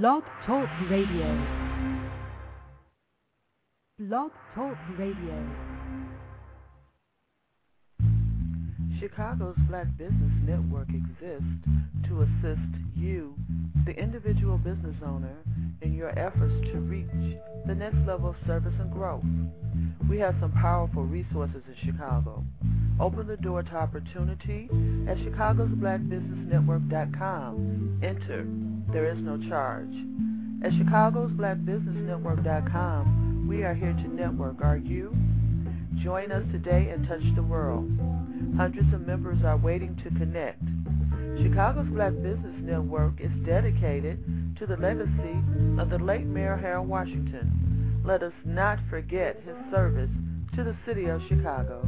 Blog Talk Radio. Blog Talk Radio. Chicago's Black Business Network exists to assist you, the individual business owner, in your efforts to reach the next level of service and growth. We have some powerful resources in Chicago. Open the door to opportunity at Chicago's Black Business Network.com. Enter. There is no charge. At Chicago's Black Business Network.com, we are here to network. Are you? Join us today and touch the world. Hundreds of members are waiting to connect. Chicago's Black Business Network is dedicated to the legacy of the late Mayor Harold Washington. Let us not forget his service to the city of Chicago.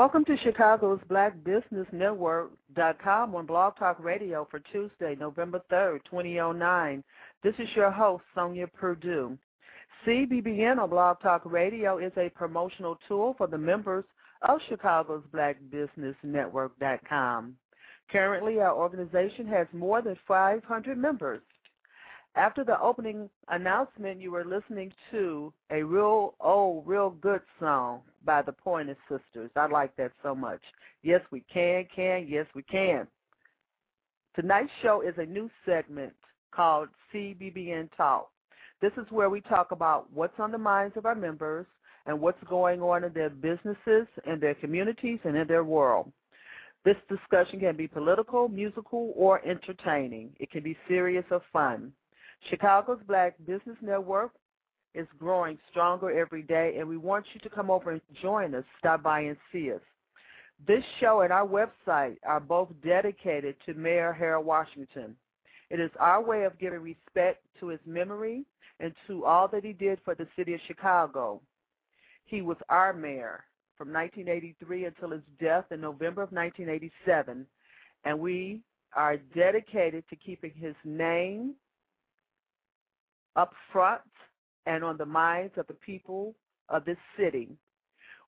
Welcome to Chicago's Black Business Network.com on Blog Talk Radio for Tuesday, November 3rd, 2009. This is your host, Sonia Purdue. CBBN on Blog Talk Radio is a promotional tool for the members of Chicago's Black Business Network.com. Currently, our organization has more than 500 members. After the opening announcement, you were listening to a real old, real good song by the Pointer Sisters. I like that so much. Yes, we can, can, yes, we can. Tonight's show is a new segment called CBBN Talk. This is where we talk about what's on the minds of our members and what's going on in their businesses, in their communities, and in their world. This discussion can be political, musical, or entertaining. It can be serious or fun. Chicago's Black Business Network is growing stronger every day, and we want you to come over and join us. Stop by and see us. This show and our website are both dedicated to Mayor Harold Washington. It is our way of giving respect to his memory and to all that he did for the city of Chicago. He was our mayor from 1983 until his death in November of 1987, and we are dedicated to keeping his name up front and on the minds of the people of this city.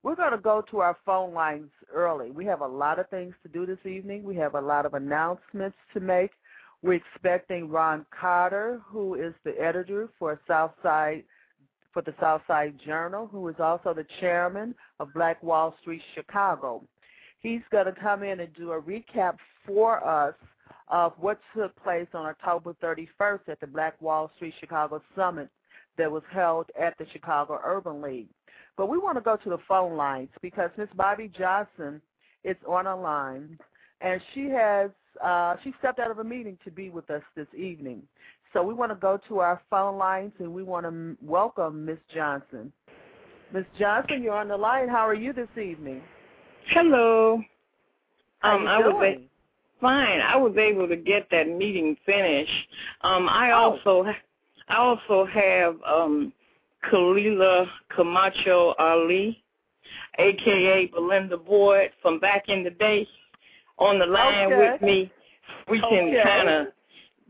We're going to go to our phone lines early. We have a lot of things to do this evening. We have a lot of announcements to make. We're expecting Ron Carter, who is the editor for Southside for the Southside Journal, who is also the chairman of Black Wall Street Chicago. He's going to come in and do a recap for us of what took place on October 31st at the Black Wall Street Chicago Summit that was held at the Chicago Urban League. But we want to go to the phone lines because Miss Bobby Johnson is on a line, and she has uh, she stepped out of a meeting to be with us this evening. So we want to go to our phone lines, and we want to welcome Miss Johnson. Miss Johnson, you're on the line. How are you this evening? Hello. How um, you I was doing? fine. I was able to get that meeting finished. Um, I Oh. also I also have um, Khalilah Camacho Ali, aka Belinda Boyd from back in the day, on the line Okay. with me. We can Okay. kind of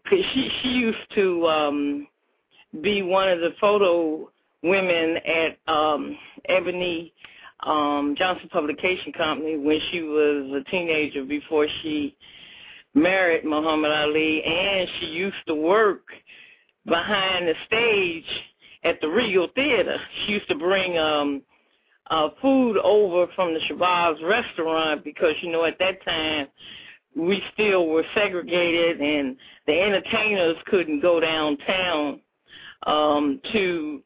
cause she she used to um, be one of the photo women at um, Ebony um, Johnson Publication Company when she was a teenager before she married Muhammad Ali, and she used to work behind the stage at the Regal Theater. She used to bring um uh food over from the Shabazz restaurant because you know at that time we still were segregated and the entertainers couldn't go downtown um to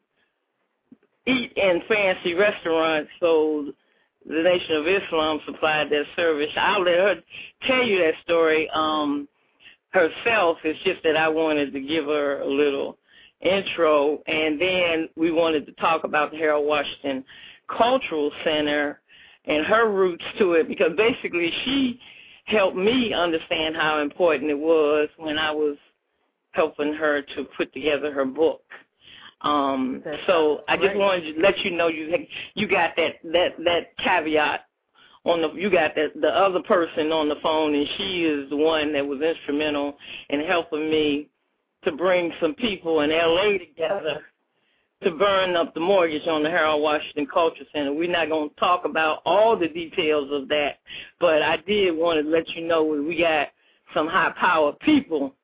eat in fancy restaurants so the Nation of Islam supplied that service. I'll let her tell you that story um herself. It's just that I wanted to give her a little intro and then we wanted to talk about the Harold Washington Cultural Center and her roots to it because basically she helped me understand how important it was when I was helping her to put together her book. Um, so I just wanted to let you know you you got that that that caveat on the you got that the other person on the phone and she is the one that was instrumental in helping me to bring some people in LA together to burn up the mortgage on the Harold Washington Culture Center. We're not going to talk about all the details of that, but I did want to let you know we got some high power people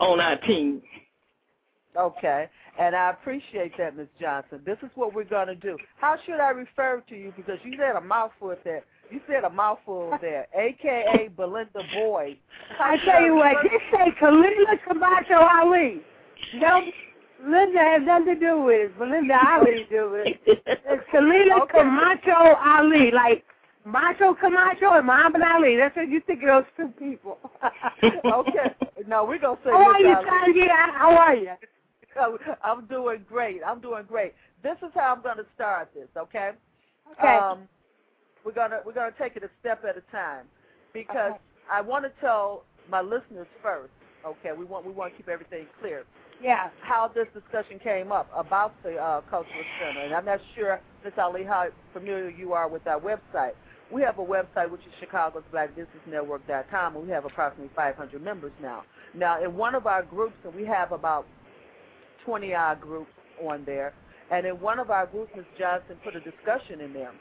on our team. Okay. And I appreciate that, Miss Johnson. This is what we're going to do. How should I refer to you? Because you said a mouthful there. You said a mouthful there, a.k.a. Belinda Boyd. I tell you what, just say Khalilah Camacho Ali. No, Linda has nothing to do with it. Belinda Ali do with it. It's Khalilah Okay. Camacho Ali, like Macho Camacho and Muhammad Ali. That's what you think of those two people. okay. No, we're going to say How are you, Ali. How are you? I'm doing great. I'm doing great. This is how I'm going to start this, okay? Okay. Um, we're gonna we're gonna take it a step at a time because Okay. I want to tell my listeners first. Okay, we want we want to keep everything clear. yeah. How this discussion came up about the uh, cultural center, and I'm not sure, Ms. Ali, how familiar you are with our website. we have a website which is Chicago's Black Business Network.com, and we have approximately 500 members now. Now, in one of our groups, and we have about 20 odd groups on there, and in one of our groups, Ms. Johnson put a discussion in there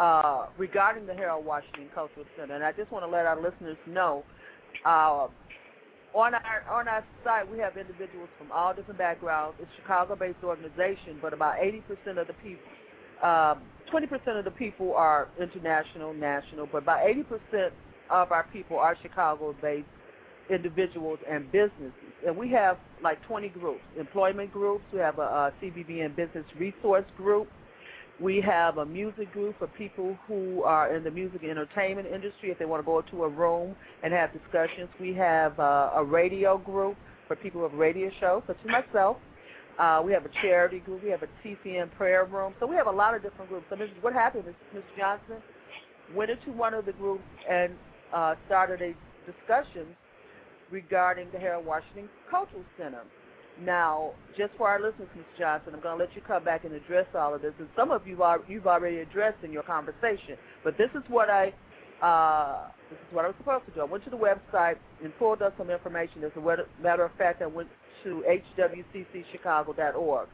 uh, regarding the Harold Washington Cultural Center, and I just want to let our listeners know. Uh, on our on our site, we have individuals from all different backgrounds. It's a Chicago-based organization, but about 80% of the people, um, 20% of the people are international, national, but about 80% of our people are Chicago-based individuals and businesses. And we have like 20 groups, employment groups. We have a, a CBBN business resource group. We have a music group for people who are in the music entertainment industry if they want to go to a room and have discussions. We have uh, a radio group for people with radio shows, such as myself. Uh, we have a charity group. We have a TCM prayer room. So we have a lot of different groups. So this is what happened is Ms. Johnson went into one of the groups and uh, started a discussion regarding the Harold Washington Cultural Center. Now, just for our listeners, Ms. Johnson, I'm going to let you come back and address all of this. And some of you are, you've already addressed in your conversation. But this is what I uh, this is what I was supposed to do. I went to the website and pulled up some information. As a matter of fact, I went to hwccchicago.org.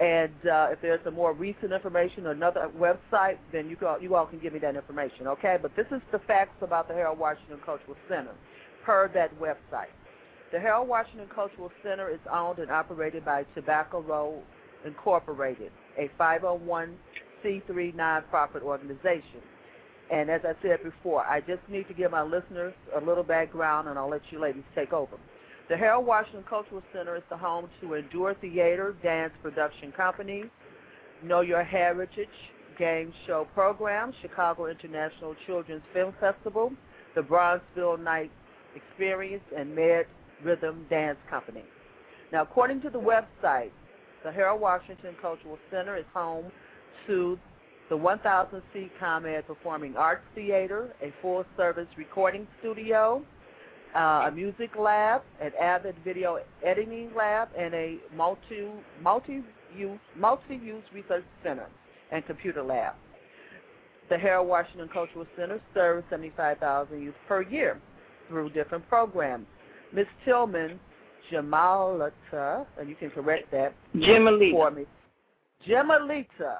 And uh, if there's some more recent information or another website, then you, all, you all can give me that information, okay? But this is the facts about the Harold Washington Cultural Center per that website. The Harold Washington Cultural Center is owned and operated by Tobacco Road Incorporated, a 501c3 nonprofit organization. And as I said before, I just need to give my listeners a little background, and I'll let you ladies take over. The Harold Washington Cultural Center is the home to Endure Theater Dance Production Company, Know Your Heritage Game Show Program, Chicago International Children's Film Festival, the Bronzeville Night Experience, and Med Rhythm Dance Company. Now, according to the website, the Harold Washington Cultural Center is home to the 1,000-seat ComEd Performing Arts Theater, a full-service recording studio, uh, a music lab, an Avid video editing lab, and a multi, multi-use, multi-use research center and computer lab. The Harold Washington Cultural Center serves 75,000 youth per year through different programs. Miss Tillman, Jamalita, and you can correct that Jimalita. for me. Jimalita.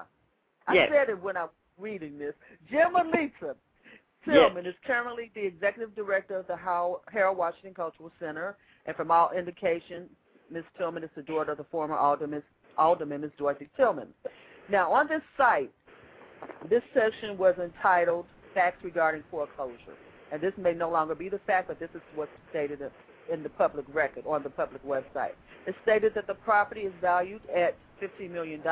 I Yes. said it when I was reading this. Jimalita Tillman is currently the executive director of the Harold Washington Cultural Center, and from all indication, Ms. Tillman is the daughter of the former alderman, alderman Ms. Dorothy Tillman. Now, on this site, this section was entitled Facts Regarding Foreclosure. And this may no longer be the fact, but this is what's stated in the public record on the public website. It stated that the property is valued at $15 million.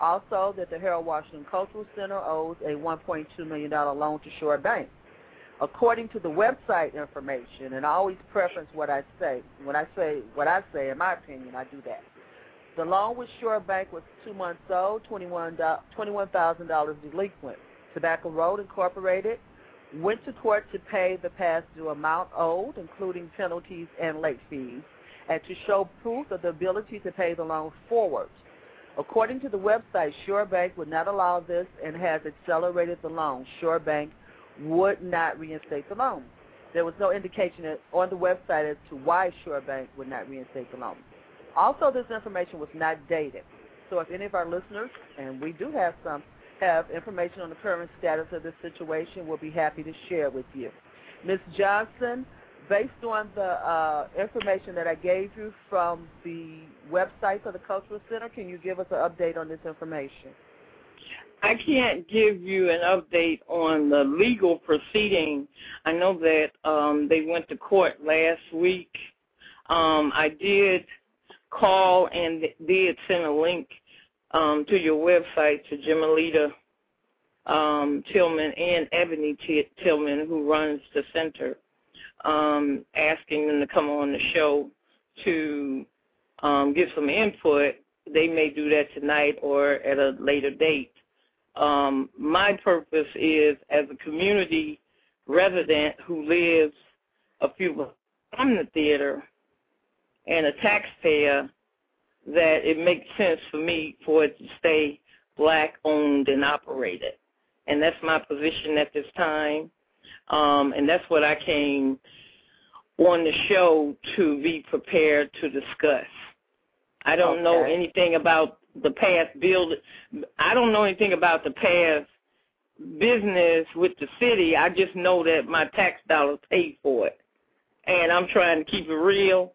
Also, that the Harold Washington Cultural Center owes a $1.2 million loan to Shore Bank. According to the website information, and I always preference what I say. When I say what I say, in my opinion, I do that. The loan with Shore Bank was two months old, $21,000 delinquent. Tobacco Road Incorporated went to court to pay the past due amount owed, including penalties and late fees, and to show proof of the ability to pay the loan forward. According to the website, Shore Bank would not allow this and has accelerated the loan. Shore Bank would not reinstate the loan. There was no indication on the website as to why Shore Bank would not reinstate the loan. Also, this information was not dated. So if any of our listeners, and we do have some, have information on the current status of this situation, we'll be happy to share with you. Ms. Johnson, based on the uh, information that I gave you from the website for the Cultural Center, can you give us an update on this information? I can't give you an update on the legal proceeding. I know that um, they went to court last week. Um, I did call and did send a link um, to your website to Jimalita um, Tillman and Ebony T- Tillman, who runs the center, um, asking them to come on the show to um, give some input. They may do that tonight or at a later date. Um, my purpose is, as a community resident who lives a few from the theater and a taxpayer, that it makes sense for me for it to stay black owned and operated. and that's my position at this time. Um, and that's what I came on the show to be prepared to discuss. I don't know anything about the past build. I don't know anything about the past business with the city. I just know that my tax dollars paid for it, and I'm trying to keep it real,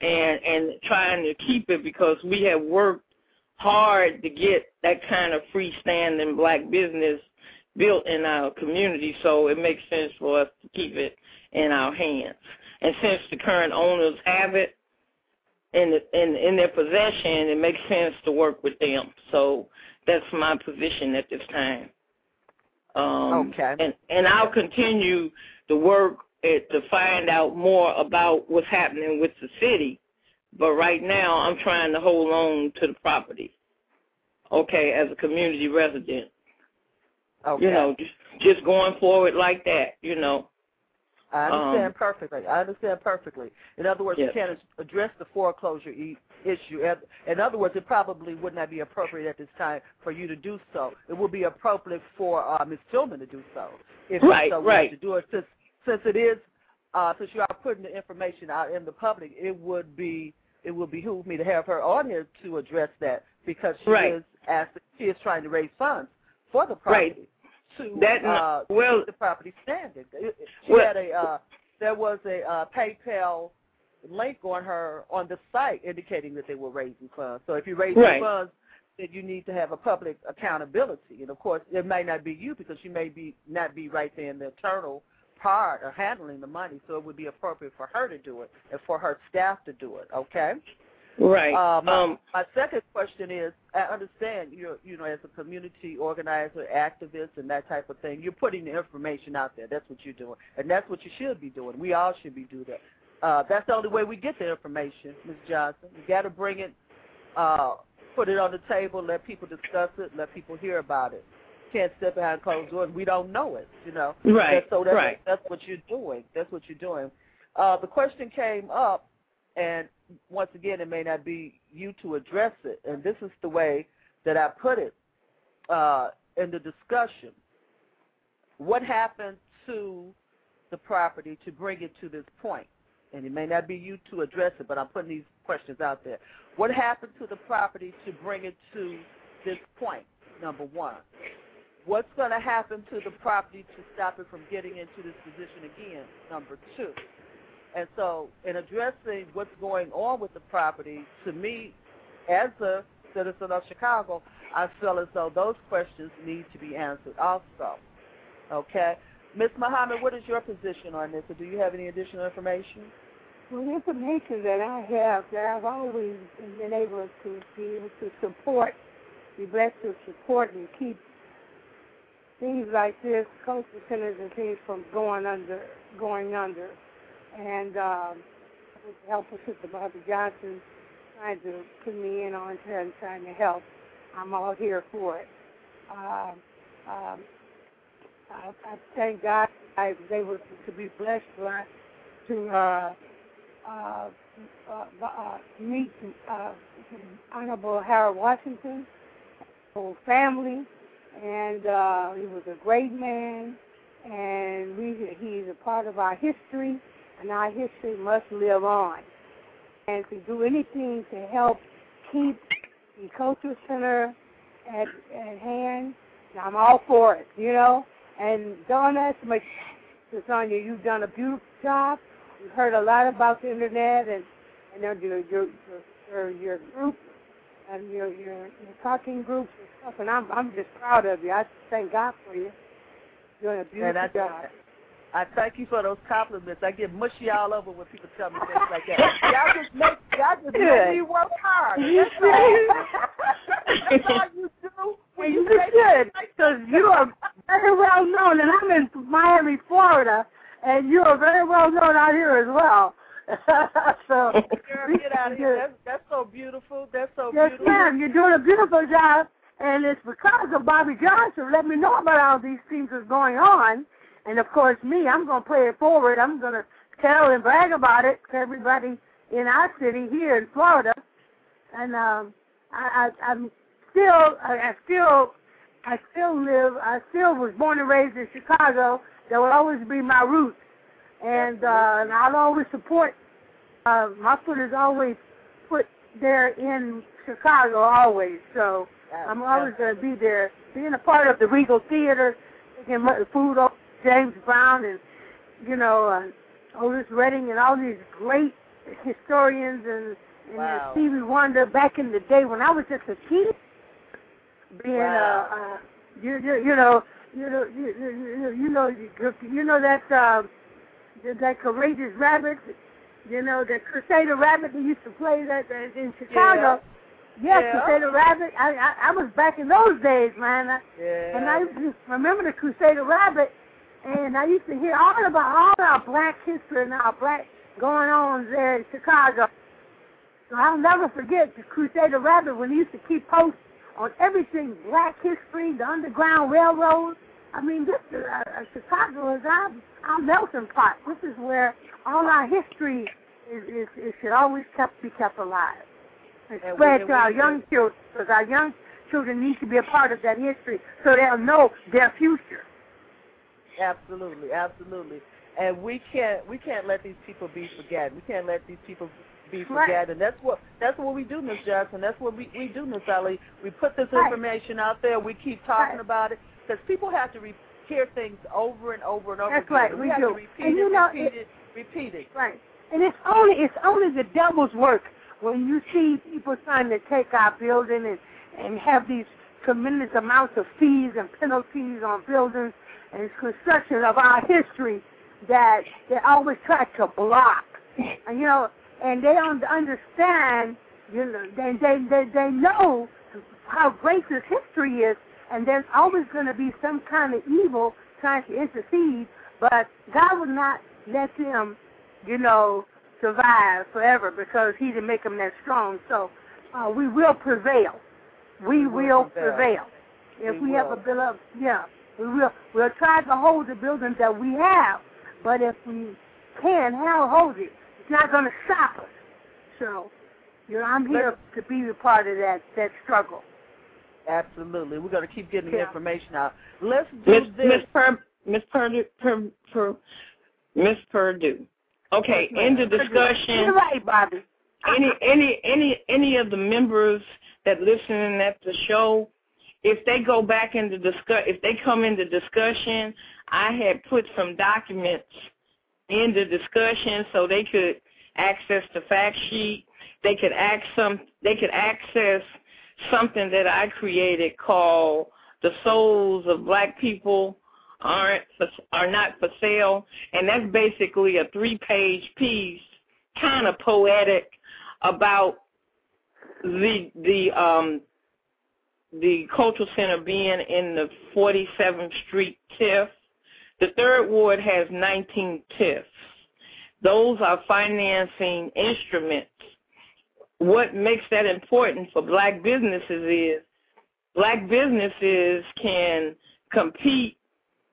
and and trying to keep it because we have worked hard to get that kind of freestanding black business built in our community. So it makes sense for us to keep it in our hands. And since the current owners have it in the, in in their possession, it makes sense to work with them. So that's my position at this time. Um, Okay. And and I'll continue to work to find out more about what's happening with the city. But right now, I'm trying to hold on to the property. Okay, as a community resident, Okay. you know, just just going forward like that, you know. I understand um, perfectly. I understand perfectly. In other words, Yes. you can't address the foreclosure e- issue. In- other words, it probably would not be appropriate at this time for you to do so. It would be appropriate for uh, Ms. Tillman to do so. If Right, so right. To do it since since it is uh, since you are putting the information out in the public, it would be it would behoove me to have her on here to address that because she Right. is asking, she is trying to raise funds for the property. To That- uh, well- keep the property standing. She Well- had a uh, there was a uh, PayPal link on her on the site indicating that they were raising funds. So if you raise Right. funds, then you need to have a public accountability. And of course, it may not be you because you may be not be right there in the internal part of handling the money. So it would be appropriate for her to do it and for her staff to do it. Okay. Right. Uh, my, um, my second question is, I understand you're, you know, as a community organizer, activist, and that type of thing, you're putting the information out there. That's what you're doing, and that's what you should be doing. We all should be doing that. Uh, that's the only way we get the information, Ms. Johnson. You got to bring it, uh, put it on the table, let people discuss it, let people hear about it. Can't sit behind closed doors. We don't know it, you know. Right, That's, so that's, right. that's what you're doing. That's what you're doing. Uh, the question came up, and once again, it may not be you to address it, and this is the way that I put it uh, in the discussion. What happened to the property to bring it to this point? And it may not be you to address it, but I'm putting these questions out there. What happened to the property to bring it to this point? Number one. What's going to happen to the property to stop it from getting into this position again? Number two. And so, in addressing what's going on with the property, to me, as a citizen of Chicago, I feel as though those questions need to be answered also. Okay? Ms. Muhammad, what is your position on this? Or do you have any additional information? Well, the information that I have, that I've always been able to be able to support, be blessed to support and keep things like this, culture centers and things from going under, going under. And um, with the help of Sister Barbara Johnson trying to put me in on her and trying to help, I'm all here for it. Um, um, I, I thank God I was able to be blessed by, to uh, uh, uh, uh, meet uh, Honorable Harold Washington, whole family, and uh, he was a great man, and we, he's a part of our history, and our history must live on. And to do anything to help keep the cultural center at, at hand, I'm all for it, you know. And don't underestimate Sonia, you've done a beautiful job. We've heard a lot about the internet and and your your your, your group and your, your your talking groups and stuff. And I'm I'm just proud of you. I thank God for you. You're doing a beautiful And I, job. I thank you for those compliments. I get mushy all over when people tell me things like that. Y'all just make y'all just Good. make me work hard. You That's all. That's all you do. When you you good like because you are very well known, and I'm in Miami, Florida, and you are very well known out here as well. so Girl, get out of here. That's, that's so beautiful. That's so Yes, beautiful. ma'am. You're doing a beautiful job, and it's because of Bobby Johnson. Let me know about all these things that's going on, and of course, me. I'm going to play it forward. I'm going to tell and brag about it to everybody in our city here in Florida, and um, I, I, I'm still, I, I still I still live. I still was born and raised in Chicago. That will always be my roots, and uh, and I'll always support. Uh, my foot is always put there in Chicago, always. So I'm always going to be there, being a part of the Regal Theater, taking my- food off James Brown and you know uh, Otis Redding and all these great historians and and Wow. uh, Stevie Wonder back in the day when I was just a kid. Being Wow. uh, uh you, you you know you know you, you, you know you, you know that uh, that courageous rabbit you know the Crusader Rabbit that used to play that uh, in Chicago. Yeah, Yeah. Crusader Rabbit. I, I I was back in those days, man. I, Yeah. and I used to remember the Crusader Rabbit, and I used to hear all about all our black history and our black going on there in Chicago. So I'll never forget the Crusader Rabbit when he used to keep posts on everything black history, the Underground Railroad. I mean, this is, uh, uh, Chicago is our, our melting pot. This is where all our history is, is, is should always kept be kept alive and And spread and to our we- young children because our young children need to be a part of that history so they'll know their future. Absolutely, absolutely. And we can't we can't let these people be forgotten. We can't let these people be Right. forgotten. That's what that's what we do, Miss Jackson. That's what we we do, Miss Ali. We put this Right. information out there. We keep talking Right. about it because people have to re- hear things over and over and over That's again. right, we have do. to repeat And it, you know, repeat it- it, repeat it. Right. And it's only it's only the devil's work when you see people trying to take our building and and have these tremendous amounts of fees and penalties on buildings and construction of our history that they always try to block. And you know, and they don't understand. You know, they they they, they know how great this history is, and there's always going to be some kind of evil trying to intercede. But God will not let them, you know, survive forever because He didn't make them that strong. So uh, we will prevail. We, We will prevail. prevail. If We we, have a beloved, yeah, we will. We'll try to hold the building that we have, but if we can, how hold it? It's not going to stop us. So, you know, I'm here to be a part of that that struggle. Absolutely. We're going to keep getting the Yeah. information out. Let's do Miss this. Miss Per Miss Purdue per, per, Miss Purdue. Okay, end the discussion. You're right, Bobby. any any any any of the members that listening at the show, if they go back into discuss, if they come into discussion, I had put some documents in the discussion so they could access the fact sheet. They could act some. They could access something that I created called "The Souls of Black People Aren't for, Are Not for Sale," and that's basically a three-page piece, kind of poetic about the the um the cultural center being in the 47th Street TIF. The third ward has 19 TIFs. Those are financing instruments. What makes that important for black businesses is black businesses can compete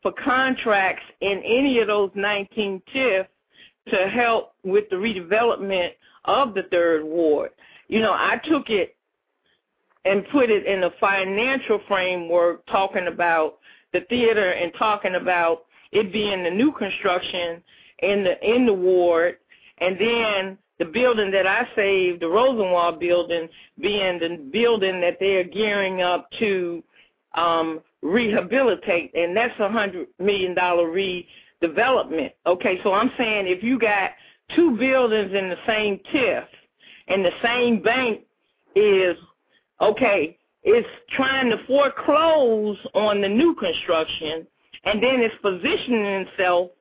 for contracts in any of those 19 TIFs to help with the redevelopment of the third ward. You know, I took it and put it in a financial framework talking about the theater and talking about it being the new construction in the in the ward and then the building that I saved, the Rosenwald building, being the building that they're gearing up to um, rehabilitate, and that's a hundred million dollar redevelopment. Okay, so I'm saying if you got two buildings in the same TIF, and the same bank is okay, it's trying to foreclose on the new construction, and then it's positioning itself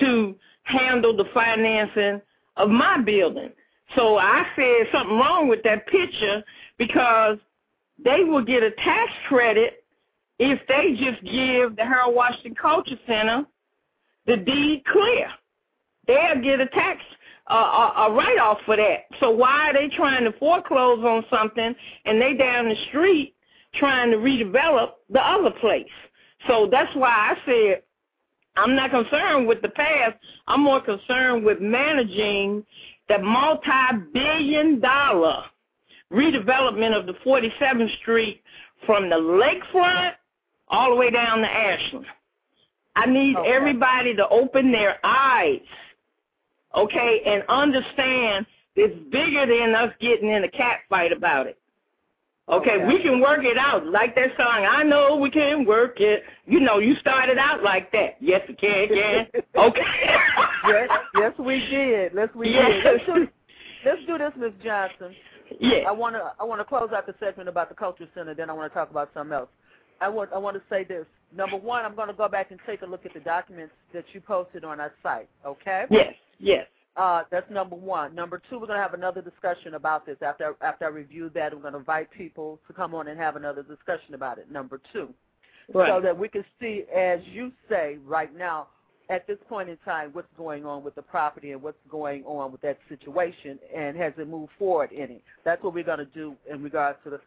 to handle the financing of my building. So I said something wrong with that picture because they will get a tax credit if they just give the Harold Washington Culture Center the deed clear. They'll get a tax uh, a, a write-off for that. So why are they trying to foreclose on something and they down the street trying to redevelop the other place? So that's why I said I'm not concerned with the past. I'm more concerned with managing the multi-billion dollar redevelopment of the 47th Street from the lakefront all the way down to Ashland. I need Okay. everybody to open their eyes, okay, and understand it's bigger than us getting in a cat fight about it. Okay, Okay. we can work it out. Like that song, I know we can work it. You know, you started out like that. Yes, we can, can. Okay. yes, yes, we did. Let's we Yes. did. Let's do, let's do this, Miss Johnson. I want to I want to close out the segment about the Culture Center. Then I want to talk about something else. I want I want to say this. Number one, I'm going to go back and take a look at the documents that you posted on our site. Okay. Yes, yes. Uh, that's number one. Number two, we're going to have another discussion about this after after I review that. We're going to invite people to come on and have another discussion about it. Number two, so that we can see, as you say right now, at this point in time, what's going on with the property and what's going on with that situation, and has it moved forward any? That's what we're going to do in regards to the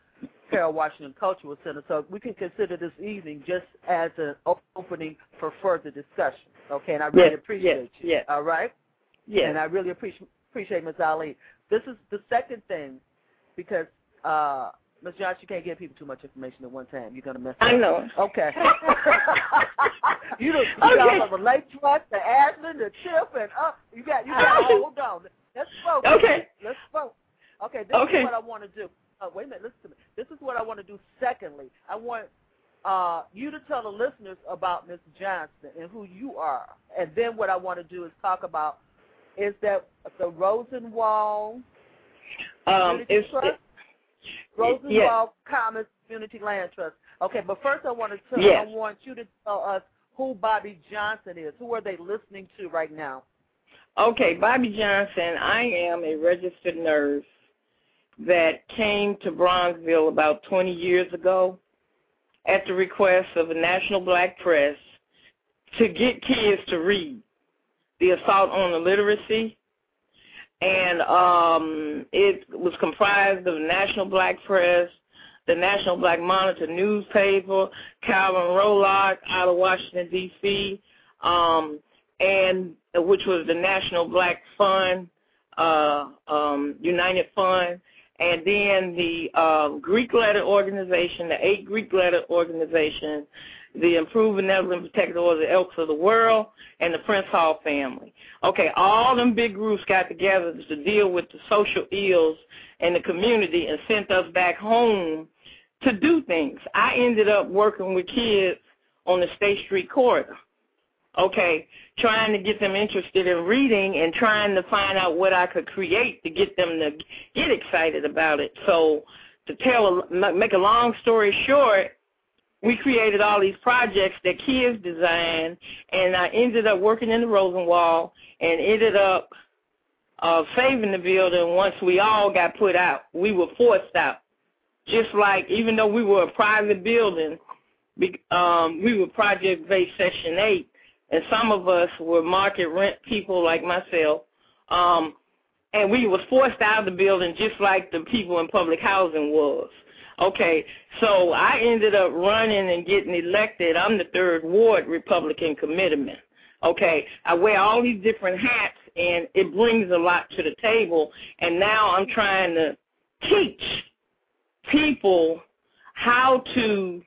Harold Washington Cultural Center. So we can consider this evening just as an opening for further discussion. Okay, and I really Yes, appreciate yes, you. yes. All right. Yes. And I really appreciate appreciate Ms. Ali. This is the second thing because uh Ms. Josh, you can't give people too much information at one time. You're gonna mess up. I know. Okay. you know, you Okay. got the Lake Trust, the Ashland, the TIF, and uh, you got you got hold on. Let's focus. Okay. Let's focus. Okay, this Okay. is what I want to do. Uh, wait a minute, listen to me. This is what I want to do. Secondly, I want uh, you to tell the listeners about Ms. Johnson and who you are, and then what I want to do is talk about is that the Rosenwald Um, Community it's, Trust, it, Rosenwald yes. Commons Community Land Trust. Okay, but first I want to tell Yes. I want you to tell us who Bobby Johnson is. Who are they listening to right now? Okay, Bobby Johnson, I am a registered nurse that came to Bronzeville about 20 years ago at the request of the National Black Press to get kids to read the assault on illiteracy. And um, it was comprised of National Black Press, the National Black Monitor newspaper, Calvin Rolark out of Washington, D.C., um, and which was the National Black Fund, uh, um, United Fund, and then the um, Greek letter organization, the eight Greek letter organizations, the Improved Benevolent Protective Order, the Elks of the World, and the Prince Hall family. Okay, all them big groups got together to deal with the social ills in the community and sent us back home to do things. I ended up working with kids on the State Street corridor okay, trying to get them interested in reading and trying to find out what I could create to get them to get excited about it. So to tell, a, make a long story short, we created all these projects that kids designed, and I ended up working in the Rosenwald and ended up uh, saving the building once we all got put out. We were forced out. Just like, even though we were a private building, um, we were project-based Section 8, and some of us were market rent people like myself. Um, and we was forced out of the building just like the people in public housing was. Okay, so I ended up running and getting elected. I'm the third ward Republican committeeman. Okay, I wear all these different hats, and it brings a lot to the table. And now I'm trying to teach people how to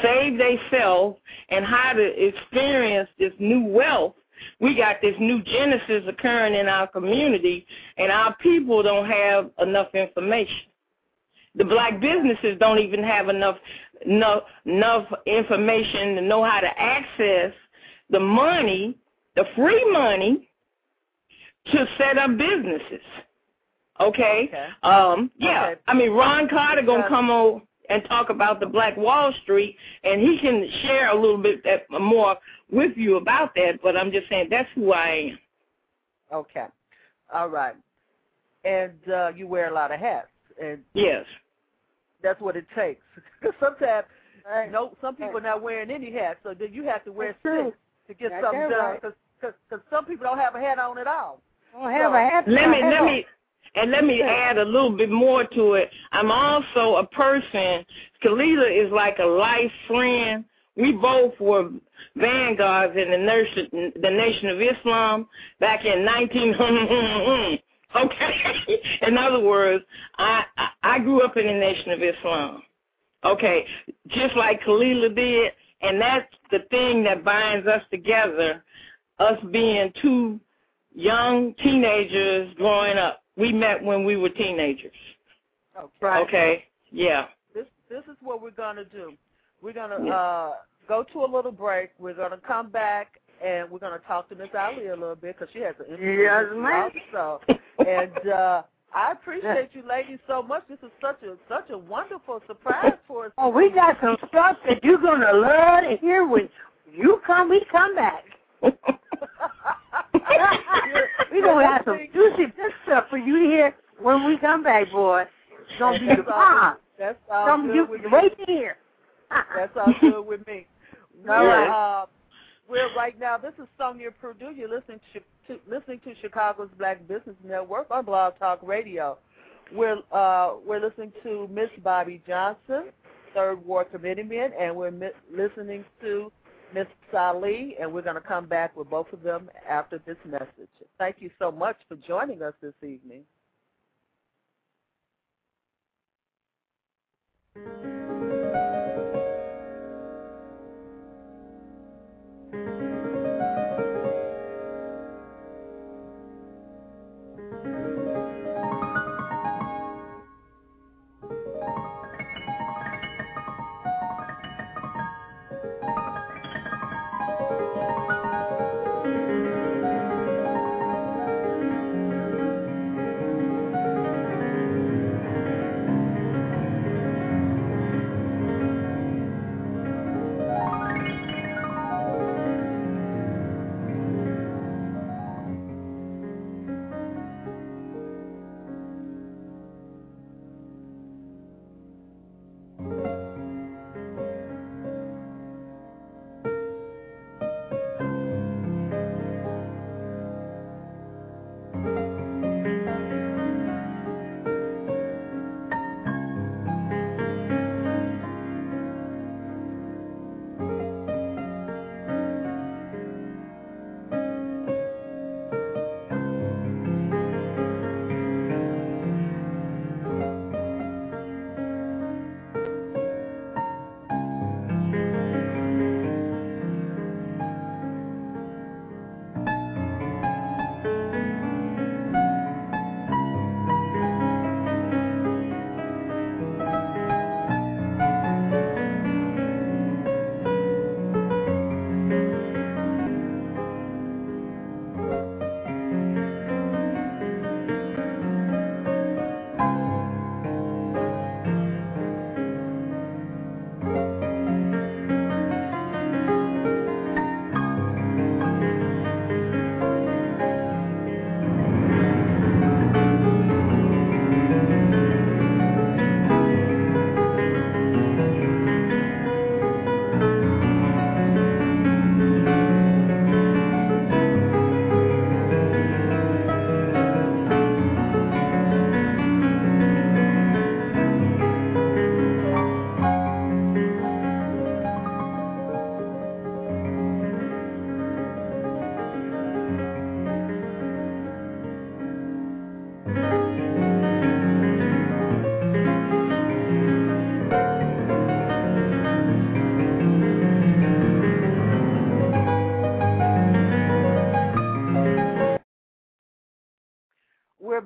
save themselves and how to experience this new wealth. We got this new genesis occurring in our community, and our people don't have enough information. The black businesses don't even have enough enough, enough information to know how to access the money, the free money, to set up businesses. Okay. Okay. Um, yeah. Okay. I mean, Ron Carter gonna come on and talk about the Black Wall Street, and he can share a little bit that, more with you about that. But I'm just saying that's who I am. Okay. All right. And uh, you wear a lot of hats, and Yes. That's what it takes. Because sometimes, no, some people are not wearing any hats, so then you have to wear That's true. six to get That's something done. Because because some people don't have a hat on at all. Don't have a hat. Let me let on. me and let me add a little bit more to it. I'm also a person. Khalilah is like a life friend. We both were vanguards in the nation, the Nation of Islam back in 19. Hmm, hmm, hmm, Okay. in other words, I, I I grew up in the Nation of Islam. Okay, just like Khalilah did, and that's the thing that binds us together, us being two young teenagers growing up. We met when we were teenagers. Okay. Okay, yeah. This this is what we're gonna do. We're gonna uh, go to a little break. We're gonna come back and we're gonna talk to Miss Ali a little bit because she has an interview Yes, also. and uh, I appreciate you ladies so much. This is such a such a wonderful surprise for us. Oh, we got some stuff that you're gonna love to hear when you come. We come back. we gonna have some juicy good stuff for you to hear when we come back, boy. It's gonna be the That's all, bomb. that's all good you with me. right here. That's all good with me. All we're, uh, we're right now. This is Sonia Purdue. You're listening to, to listening to Chicago's Black Business Network on Blog Talk Radio. We're uh, we're listening to Miss Bobby Johnson, Third Ward Committeeman, and we're mi- listening to Miss Ali, and we're going to come back with both of them after this message. Thank you so much for joining us this evening.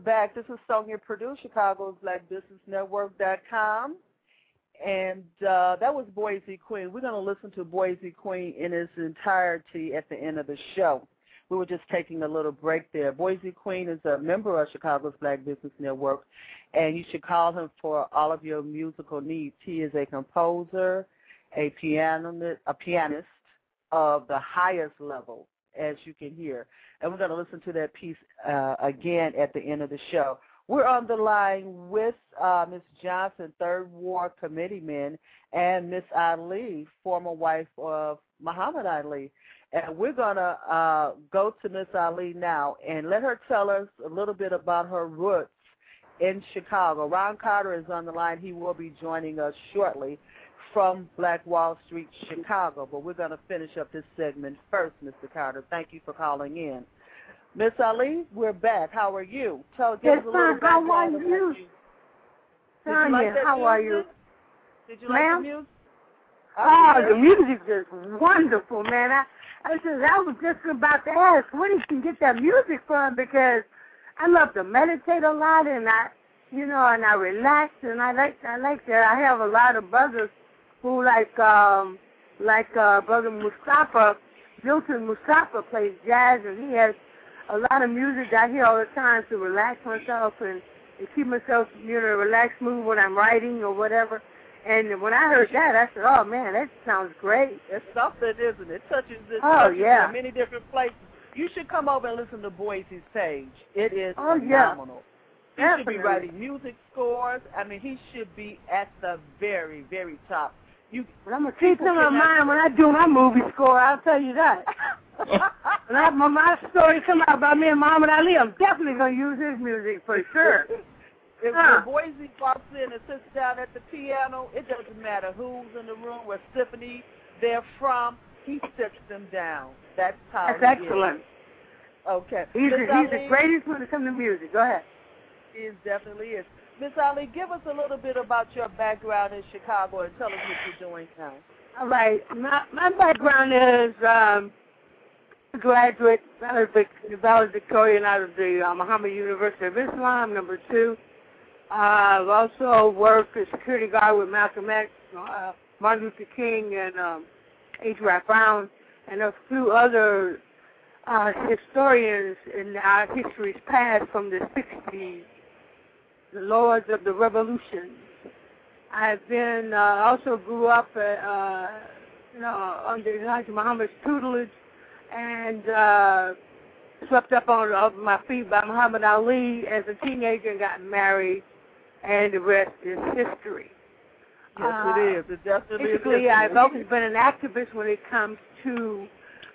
Back. This is Sonia Purdue, Chicago's Black Business Network.com. And uh, that was Boise Queen. We're going to listen to Boise Queen in its entirety at the end of the show. We were just taking a little break there. Boise Queen is a member of Chicago's Black Business Network, and you should call him for all of your musical needs. He is a composer, a piano, a pianist of the highest level, as you can hear. And we're going to listen to that piece uh, again at the end of the show. We're on the line with uh, Ms. Johnson, Third Ward Committeeman, and Miss Ali, former wife of Muhammad Ali. And we're going to uh, go to Miss Ali now and let her tell us a little bit about her roots in Chicago. Ron Carter is on the line. He will be joining us shortly from Black Wall Street, Chicago. But we're going to finish up this segment first, Mr. Carter. Thank you for calling in. Miss Ali, we're back. How are you? Tell give Yes, us a little fine. How are you? Did you like Sonia, that how are you? Did you like the music? Oh, the music is wonderful, man. I, I said I was just about to ask where you can get that music from because I love to meditate a lot and I, you know, and I relax and I like I like that. I have a lot of brothers who like um like uh brother Mustafa, Milton Mustafa plays jazz and he has a lot of music that I hear all the time to relax myself and, and keep myself, you know, in a relaxed mood when I'm writing or whatever. And when I heard that, I said, "Oh man, that sounds great." It's something, isn't it? Touches this. Oh, touches yeah. in many different places. You should come over and listen to Boise's page. It is Oh, yeah. phenomenal. He should be writing music scores. I mean, he should be at the very, very top. You But I'm gonna keep People them in cannot- mind when I do my movie score. I'll tell you that. when I, when my story come out about me and Muhammad Ali, I'm definitely gonna use his music for sure. If Huh. when Boise walks in and sits down at the piano, it doesn't matter who's in the room, where symphony they're from. He sits them down. That's how That's he excellent. Is. Okay. He's, Miss the, he's the greatest when it comes to music. Go ahead. He is definitely is. Miss Ali, give us a little bit about your background in Chicago and tell us what you're doing now. All right. My my background is um, graduate valedictorian out of the uh, Muhammad University of Islam, number two. Uh, I've also worked as security guard with Malcolm X, uh, Martin Luther King, and um, H. Rap Brown, and a few other uh, historians in our history's past from the 60s, the lords of the revolution. I've been uh, also grew up, uh, uh, you know, under Elijah Muhammad's tutelage, and uh, swept up on off my feet by Muhammad Ali as a teenager and got married, and the rest is history. Yes, Uh, it is. It definitely Basically, is. I've always been an activist when it comes to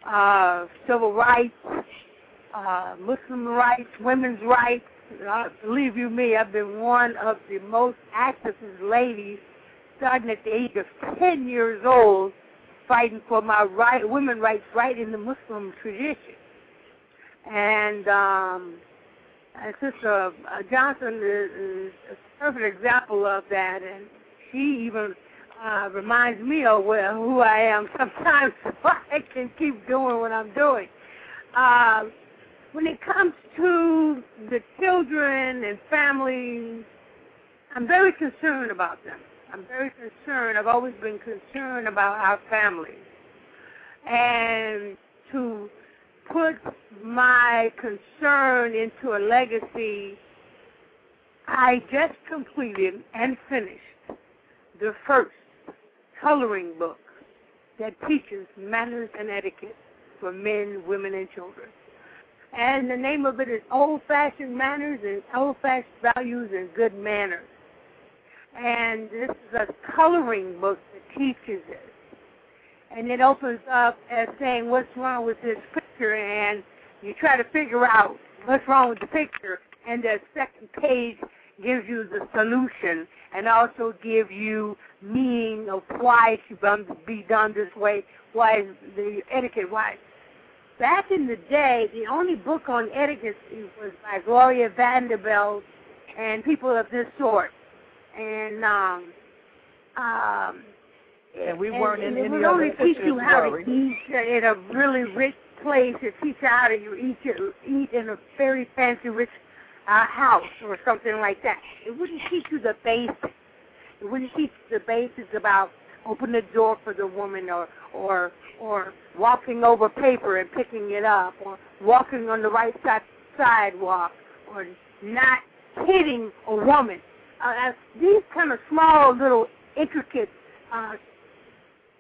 uh, civil rights, uh, Muslim rights, women's rights. Uh, believe you me, I've been one of the most activist ladies, starting at the age of 10 years old, fighting for my right, women rights right in the Muslim tradition. And um, and Sister uh, Johnson is, is a perfect example of that, and she even uh, reminds me of where, who I am sometimes, so I can keep doing what I'm doing. Uh, when it comes to the children and families, I'm very concerned about them. I'm very concerned. I've always been concerned about our families. And to put my concern into a legacy, I just completed and finished the first coloring book that teaches manners and etiquette for men, women, and children. And the name of it is Old Fashioned Manners and Old Fashioned Values and Good Manners. And this is a coloring book that teaches it. And it opens up as saying what's wrong with this picture, and you try to figure out what's wrong with the picture, and the second page gives you the solution and also give you meaning of why it should be done this way, why the etiquette, why. Back in the day, the only book on etiquette was by Gloria Vanderbilt and people of this sort. And um, um, And we weren't in it any would other only teach you how to eat in a really rich place. It teach you how to eat, eat in a very fancy, rich uh, house or something like that. It wouldn't teach you the basics. It wouldn't teach you the basics about open the door for the woman or or or walking over paper and picking it up or walking on the right side sidewalk or not hitting a woman. Uh, uh, these kind of small little intricate uh,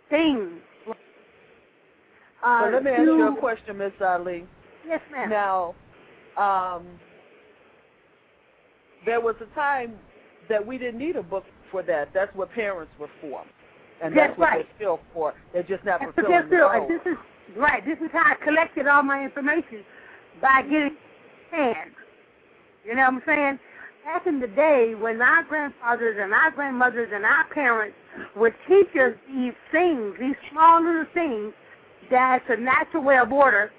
things. Uh, so let me ask you a question, Miss Ali. Yes, ma'am. Now, um, there was a time that we didn't need a book for that. That's what parents were for, and That's that's what right. they're still for. They're just not That's fulfilling what the role. This is right. This is how I collected all my information by getting hands. You know what I'm saying? Back in the day, when our grandfathers and our grandmothers and our parents would teach us these things, these small little things, that's a natural way of order.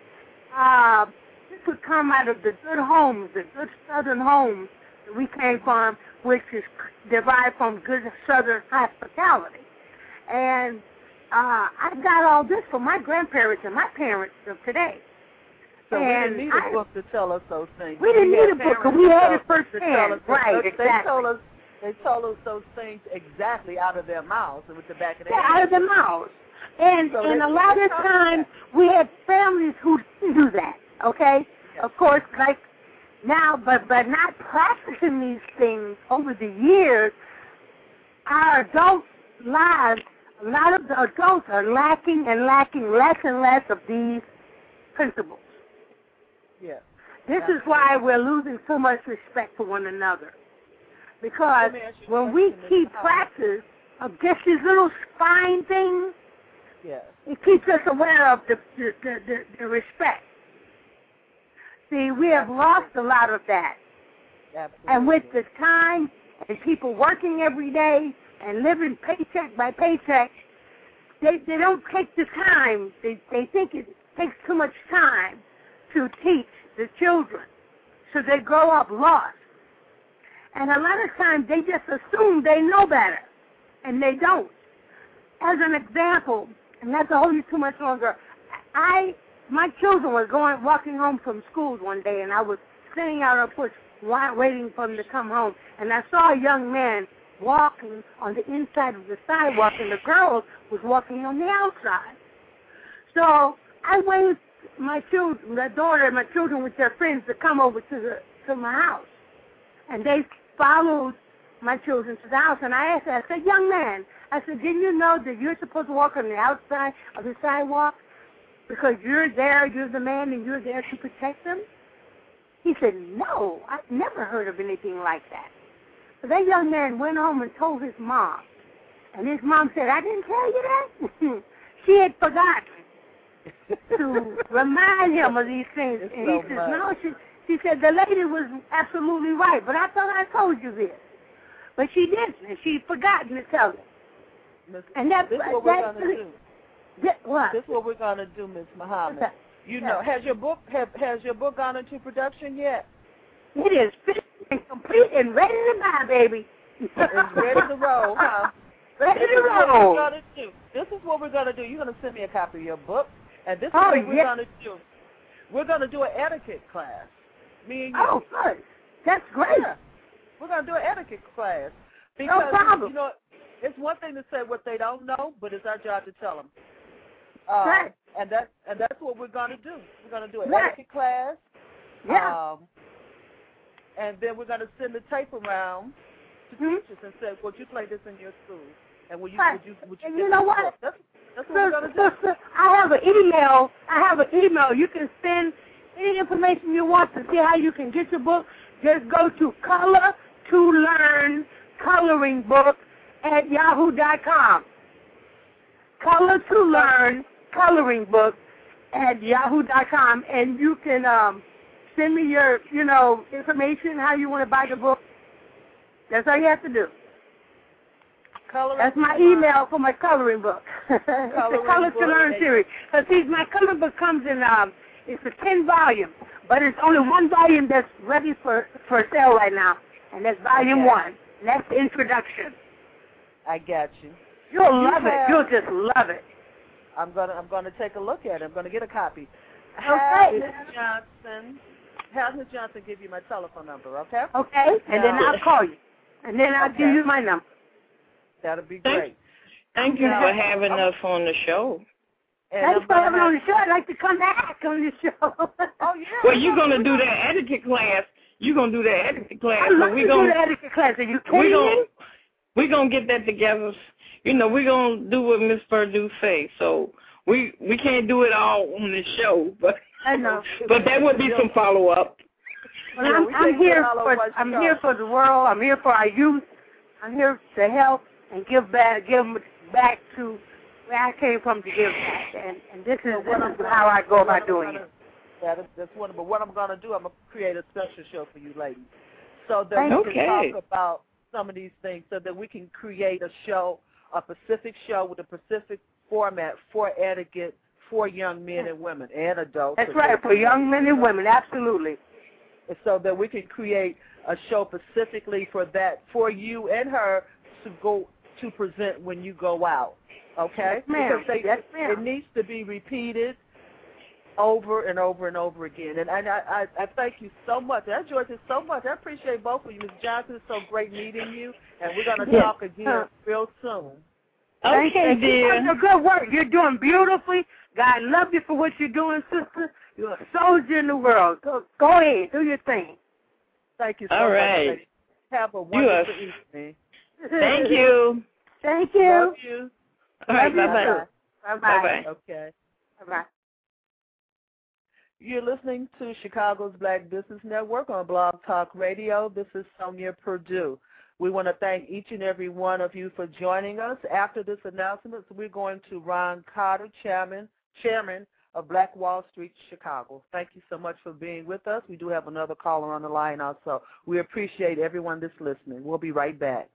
Uh, this would come out of the good homes, the good southern homes that we came from, which is derived from good Southern hospitality. And uh, I got all this from my grandparents and my parents of today. So and we didn't need I- a book to tell us those things. We didn't had need a book, we had it firsthand. tell us- Right, they, exactly. They told us they told us those things exactly out of their mouths and with the back of their Yeah, out of their mouths. And So and a lot of times we had families who didn't do that. Okay, Yeah. of course, like now, but but not practicing these things over the years, our adult lives, a lot of the adults are lacking and lacking less and less of these principles. Yeah. This is why we're losing so much respect for one another. Because Let me ask you a when we keep practice of just these little fine things, Yes. it keeps us aware of the the, the, the, the respect. See, we have lost a lot of that. Absolutely. And with the time and people working every day and living paycheck by paycheck, they they don't take the time. They they think it takes too much time to teach the children, so they grow up lost. And a lot of times they just assume they know better, and they don't. As an example, and not to hold you too much longer, I my children were going walking home from school one day, and I was sitting out on the porch waiting for them to come home, and I saw a young man walking on the inside of the sidewalk, and the girl was walking on the outside. So I waved my children, my daughter, and my children with their friends to come over to the to my house, and they followed my children to the house. And I asked, her, I said, "Young man," I said, "Didn't you know that you're supposed to walk on the outside of the sidewalk because you're there, you're the man, and you're there to protect them?" He said, "No, I've never heard of anything like that." So that young man went home and told his mom, and his mom said, "I didn't tell you that." she had forgotten to remind him of these things. It's and so he says, much. no, she, she said, the lady was absolutely right, but I thought I told you this. But she didn't, and she forgotten to tell it. And that's, this what we're gonna do. that- what? This is what we're gonna do, Miss Muhammad. You Yeah. know, has your book have, has your book gone into production yet? It is and complete and ready to buy, baby. Ready to roll, huh? ready This to is what roll. we're gonna do. This is what we're gonna do. You're gonna send me a copy of your book, and this is Oh, what we're yeah. gonna do. We're gonna do an etiquette class. Me and you. Oh, good. That's great. Yeah. We're gonna do an etiquette class because problem. you know it's one thing to say what they don't know, but it's our job to tell them. Uh, Right. And that and that's what we're gonna do. We're gonna do an Right. etiquette class. Yeah. Um, and then we're gonna send the tape around to Mhm. teachers and say, "Would you play this in your school?" And will you Right. would you would you And you know what? That's that's what we're Sister, gonna do. sister, I have an email. I have an email. You can send any information you want to see how you can get your book. Just go to Color to Learn Coloring Book at yahoo.com. Color to Learn Coloring Book at yahoo.com, and you can um, send me your, you know, information how you want to buy the book. That's all you have to do. Coloring That's my email for my coloring book. it's the Coloring Color to. Learn series. Cause see, my coloring book comes in um, it's a ten volume, but it's only one volume that's ready for for sale right now, and that's volume Okay. one. And that's the introduction. I got you. You'll You love it. You'll just love it. I'm gonna I'm gonna take a look at it. I'm gonna get a copy. Okay. Have Johnson, have Miss Johnson give you my telephone number, okay? Okay, and then I'll call you, and then I'll give you my number. That'll be great. Thank you Yeah. for having us on the show. And Thanks I'm on the show. I'd like to come back on the show. Oh yeah. Well, you're gonna do that etiquette class. You're gonna do that etiquette class. I so love we to gonna the etiquette class. Are you we kidding gonna me? we gonna get that together. You know, we're gonna do what Miss Purdue say. So we we can't do it all on the show, but I know. but that would be some follow up. Well, I'm, I'm can't do it here for I'm show. here for the world. I'm here for our youth. I'm here to help and give back, give back to where I came from to give back. And and this is this is how I go about doing gonna- it. That is, that's wonderful. What I'm going to do, I'm going to create a special show for you ladies, so that Thank we you. can talk about some of these things, so that we can create a show, a Pacific show with a Pacific format for etiquette for young men and women and adults. That's right for young men and women. Absolutely. so that we can create a show specifically for that, for you and her to go to present when you go out. Okay? Yes, ma'am. Because they, Yes, ma'am. it needs to be repeated over and over and over again. And, and I, I, I thank you so much. I enjoyed this so much. I appreciate both of you. Ms. Johnson, it's so great meeting you. And we're going to Yes. talk again Huh. real soon. Thank Okay, you. Keep dear. up the good work. You're doing beautifully. God love you for what you're doing, sister. You're a soldier in the world. Go, go ahead. Do your thing. Thank you so All much. Have a You wonderful are- evening. Thank you. Thank you. Love you. All right, Love you bye-bye. Bye-bye. Bye-bye. Okay. Bye-bye. You're listening to Chicago's Black Business Network on Blog Talk Radio. This is Sonia Purdue. We want to thank each and every one of you for joining us. After this announcement, we're going to Ron Carter, Chairman, Chairman of Black Wall Street, Chicago. Thank you so much for being with us. We do have another caller on the line also. We appreciate everyone that's listening. We'll be right back.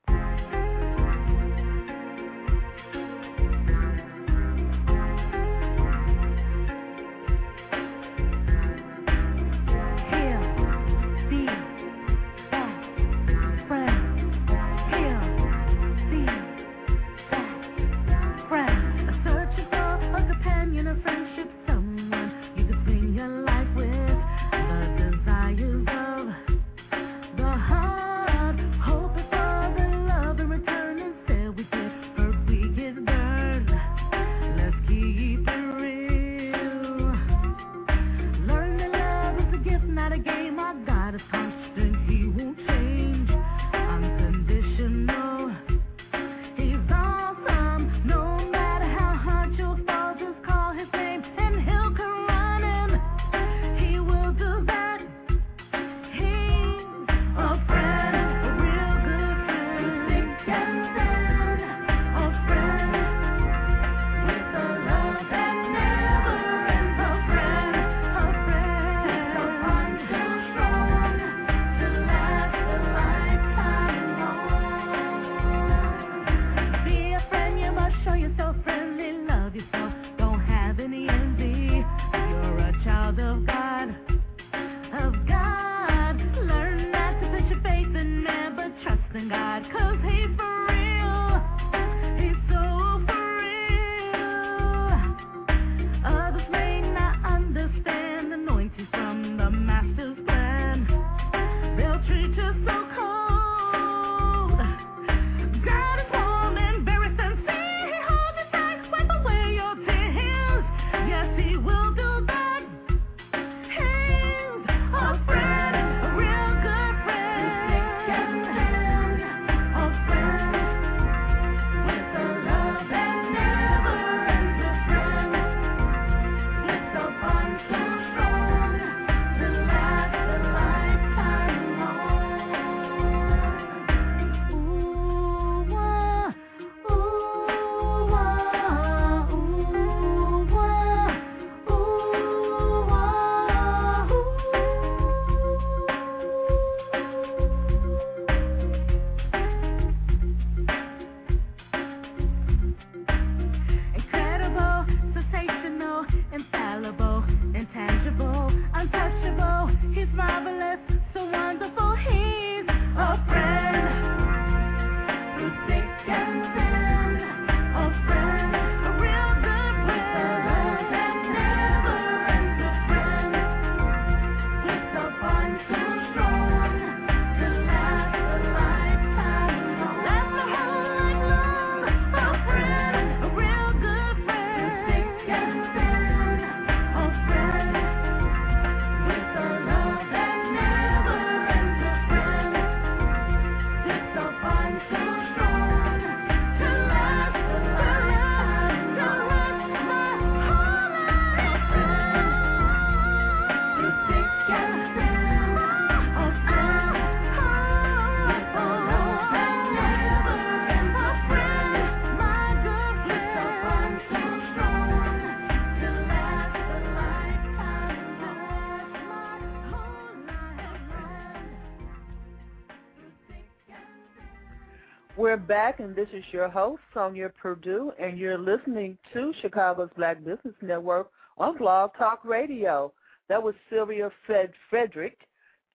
We're back, and this is your host, Sonia Purdue, and you're listening to Chicago's Black Business Network on Blog Talk Radio. That was Sylvia Fred- Frederick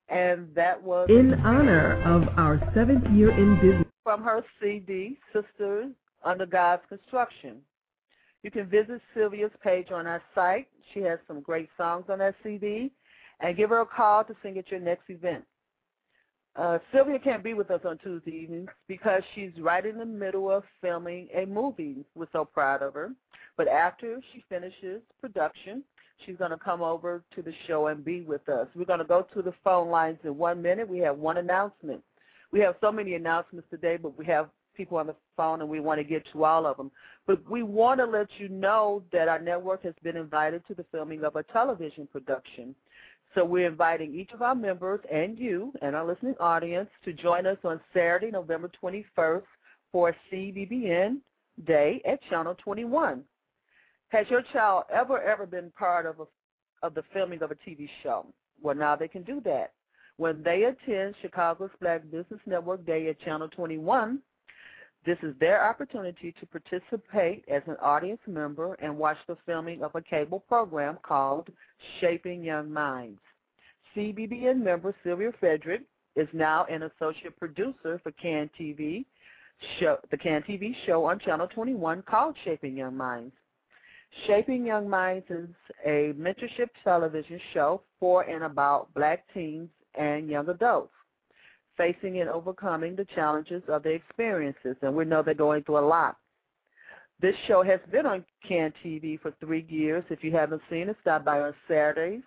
And that was In honor of our seventh year in business. from her CD, Sisters Under God's Construction. You can visit Sylvia's page on our site. She has some great songs on that CD. And give her a call to sing at your next event. Uh, Sylvia can't be with us on Tuesday evenings because she's right in the middle of filming a movie. We're so proud of her. But after she finishes production, she's going to come over to the show and be with us. We're going to go to the phone lines in one minute. We have one announcement. We have so many announcements today, but we have people on the phone and we want to get to all of them. But we want to let you know that our network has been invited to the filming of a television production. So we're inviting each of our members and you and our listening audience to join us on Saturday, November 21st for CBBN Day at Channel 21. Has your child ever, ever been part of, a, of the filming of a TV show? Well, now they can do that. When they attend Chicago's Black Business Network Day at Channel 21, this is their opportunity to participate as an audience member and watch the filming of a cable program called Shaping Young Minds. CBBN member Sylvia Frederick is now an associate producer for CAN TV, show, the CAN TV show on Channel 21 called Shaping Young Minds. Shaping Young Minds is a mentorship television show for and about black teens and young adults facing and overcoming the challenges of their experiences, and we know they're going through a lot. This show has been on CAN TV for three years. If you haven't seen it, stop by on Saturdays.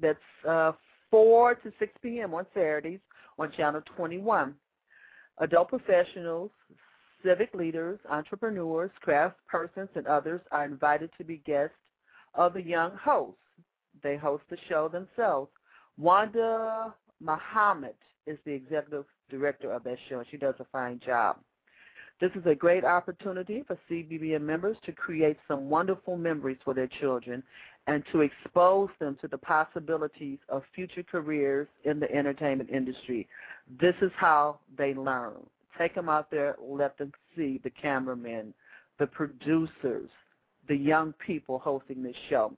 That's uh, 4 to 6 p.m. on Saturdays on Channel 21. Adult professionals, civic leaders, entrepreneurs, craft persons, and others are invited to be guests of the young hosts. They host the show themselves. Wanda Muhammad is the executive director of that show, and she does a fine job. This is a great opportunity for CBBN members to create some wonderful memories for their children and to expose them to the possibilities of future careers in the entertainment industry. This is how they learn. Take them out there, let them see the cameramen, the producers, the young people hosting this show.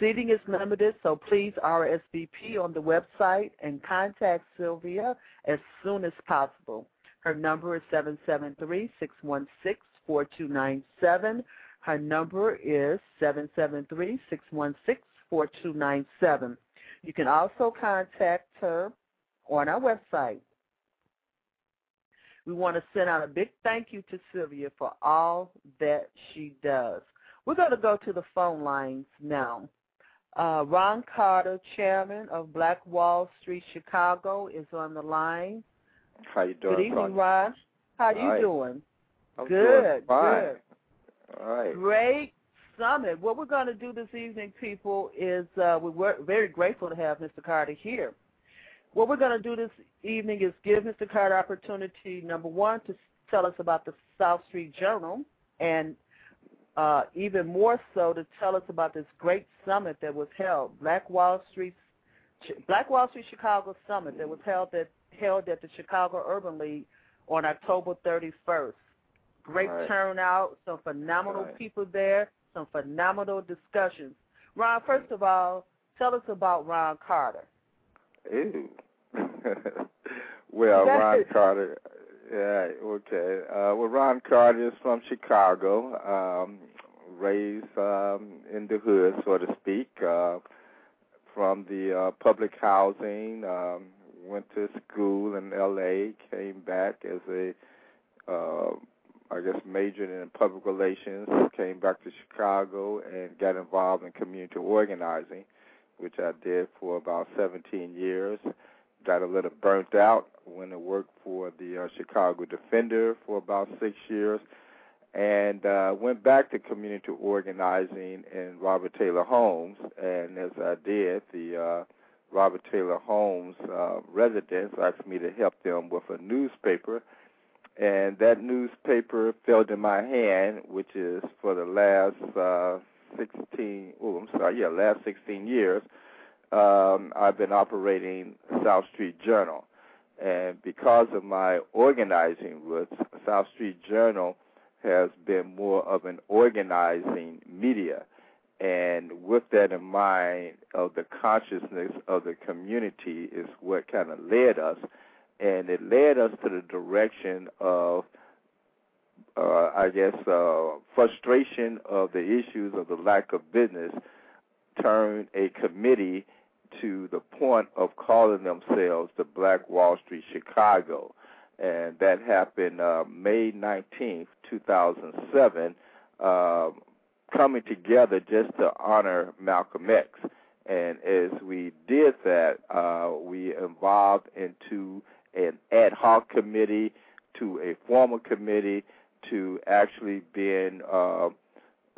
Seating is limited, so please RSVP on the website and contact Sylvia as soon as possible. Her number is 773-616-4297. Her number is 773-616-4297. You can also contact her on our website. We want to send out a big thank you to Sylvia for all that she does. We're going to go to the phone lines now. Uh, Ron Carter, chairman of Black Wall Street Chicago, is on the line. How you doing? Good evening, Ron? Ron. How you right. doing? I'm good, doing fine. good. All right. Great summit. What we're going to do this evening, people, is uh, we're very grateful to have Mr. Carter here. What we're going to do this evening is give Mr. Carter opportunity, number one, to tell us about the South Street Journal, and uh, even more so to tell us about this great summit that was held, Black Wall Street, Black Wall Street Chicago Summit that was held at held at the Chicago Urban League on October 31st. Great Right. turnout, some phenomenal Right. people there, some phenomenal discussions. Ron, first of all, tell us about Ron Carter. Ew. well, Ron. Carter. Yeah, okay. Uh, well, Ron Carter is from Chicago, um, raised um, in the hood, so to speak, uh, from the uh, public housing. Um, went to school in L.A. Came back as a, uh, I guess, majored in public relations. Came back to Chicago and got involved in community organizing, which I did for about 17 years got a little burnt out. Went to work for the uh, Chicago Defender for about six years, and uh, went back to community organizing in Robert Taylor Homes. And as I did, the uh, Robert Taylor Homes uh, residents asked me to help them with a newspaper. And that newspaper fell in my hand, which is for the last uh, 16, oh, I'm sorry, yeah, last 16 years um, I've been operating South Street Journal. And because of my organizing roots, South Street Journal has been more of an organizing media. And with that in mind, of the consciousness of the community is what kind of led us, and it led us to the direction of, uh, I guess, uh, frustration of the issues of the lack of business. Turned a committee to the point of calling themselves the Black Wall Street Chicago, and that happened uh, May 19th, 2007. Uh, coming together just to honor Malcolm X. And as we did that, uh, we evolved into an ad hoc committee, to a formal committee, to actually being uh,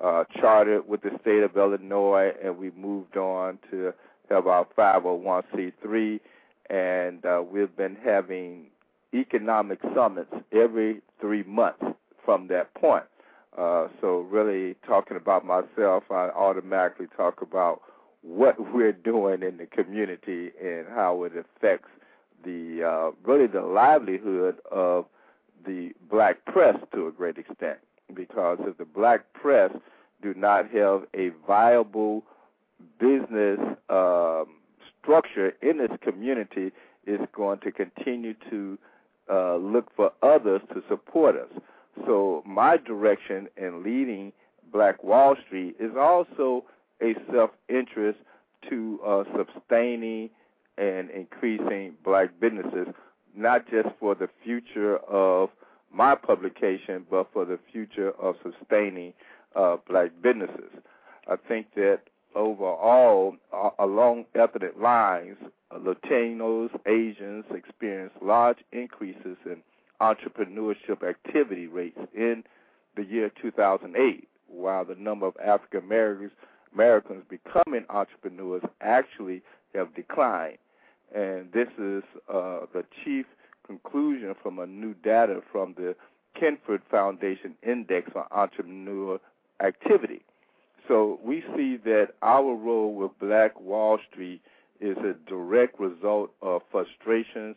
uh, chartered with the state of Illinois, and we moved on to have our 501c3, and uh, we've been having economic summits every three months from that point. Uh, so really talking about myself, I automatically talk about what we're doing in the community and how it affects the uh, really the livelihood of the black press to a great extent. Because if the black press do not have a viable business um, structure in this community, it's going to continue to uh, look for others to support us. So my direction in leading Black Wall Street is also a self-interest to uh, sustaining and increasing black businesses, not just for the future of my publication, but for the future of sustaining uh, black businesses. I think that overall, uh, along ethnic lines, uh, Latinos, Asians experience large increases in entrepreneurship activity rates in the year 2008, while the number of African Americans Americans becoming entrepreneurs actually have declined. And this is uh, the chief conclusion from a new data from the Kenford Foundation Index on Entrepreneur Activity. So we see that our role with Black Wall Street is a direct result of frustrations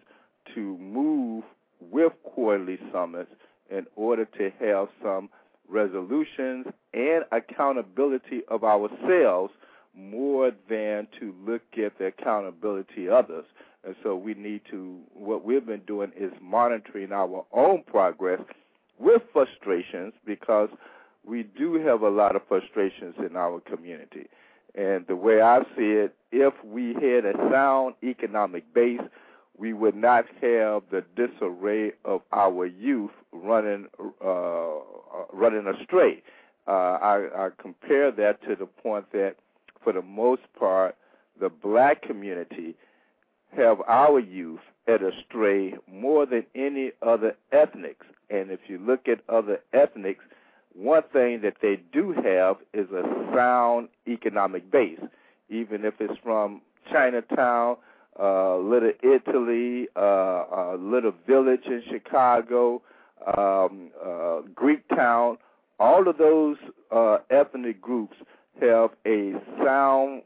to move with quarterly summits in order to have some resolutions and accountability of ourselves more than to look at the accountability of others. And so we need to, what we've been doing is monitoring our own progress with frustrations because we do have a lot of frustrations in our community. And the way I see it, if we had a sound economic base, we would not have the disarray of our youth running uh, running astray. Uh, I, I compare that to the point that, for the most part, the black community have our youth at astray more than any other ethnics. And if you look at other ethnics, one thing that they do have is a sound economic base, even if it's from Chinatown uh, Little Italy, uh, uh, Little Village in Chicago, um, uh, Greek Town. All of those uh, ethnic groups have a sound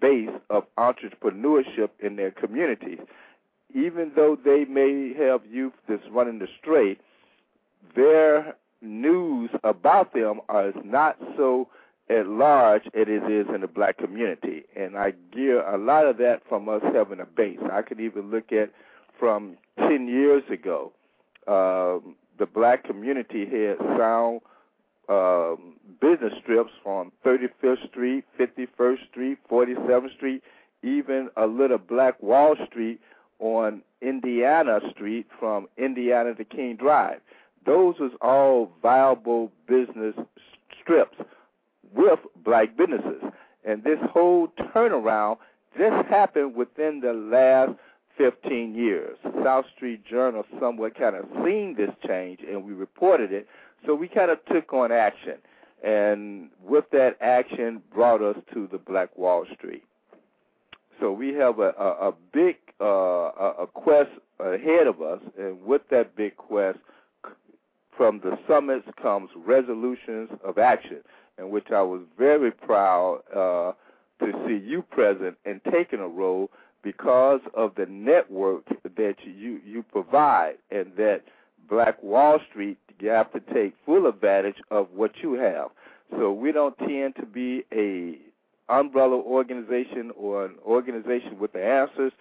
base of entrepreneurship in their communities. Even though they may have youth that's running astray, their news about them is not so at large as it is in the black community. And I gear a lot of that from us having a base. I could even look at from 10 years ago, um, the black community had sound um, business strips from 35th Street, 51st Street, 47th Street, even a little Black Wall Street on Indiana Street from Indiana to King Drive. Those was all viable business strips with black businesses. And this whole turnaround just happened within the last 15 years. South Street Journal somewhat kind of seen this change and we reported it, so we kind of took on action. And with that action brought us to the Black Wall Street. So we have a, a, a big uh, a quest ahead of us, and with that big quest, from the summits comes resolutions of action in which I was very proud uh, to see you present and taking a role because of the network that you you provide, and that Black Wall Street you have to take full advantage of what you have. So we don't tend to be a umbrella organization or an organization with the answers,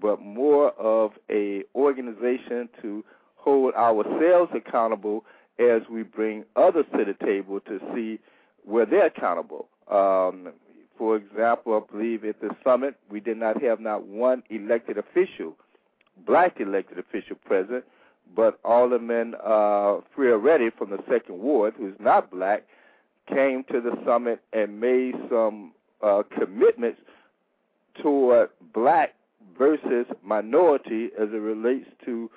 but more of a organization to hold ourselves accountable as we bring others to the table to see where they're accountable. Um, for example, I believe at the summit we did not have not one elected official, black elected official present, but Alderman uh, Fioretti from the second ward, who's not black, came to the summit and made some uh, commitments toward black versus minority as it relates to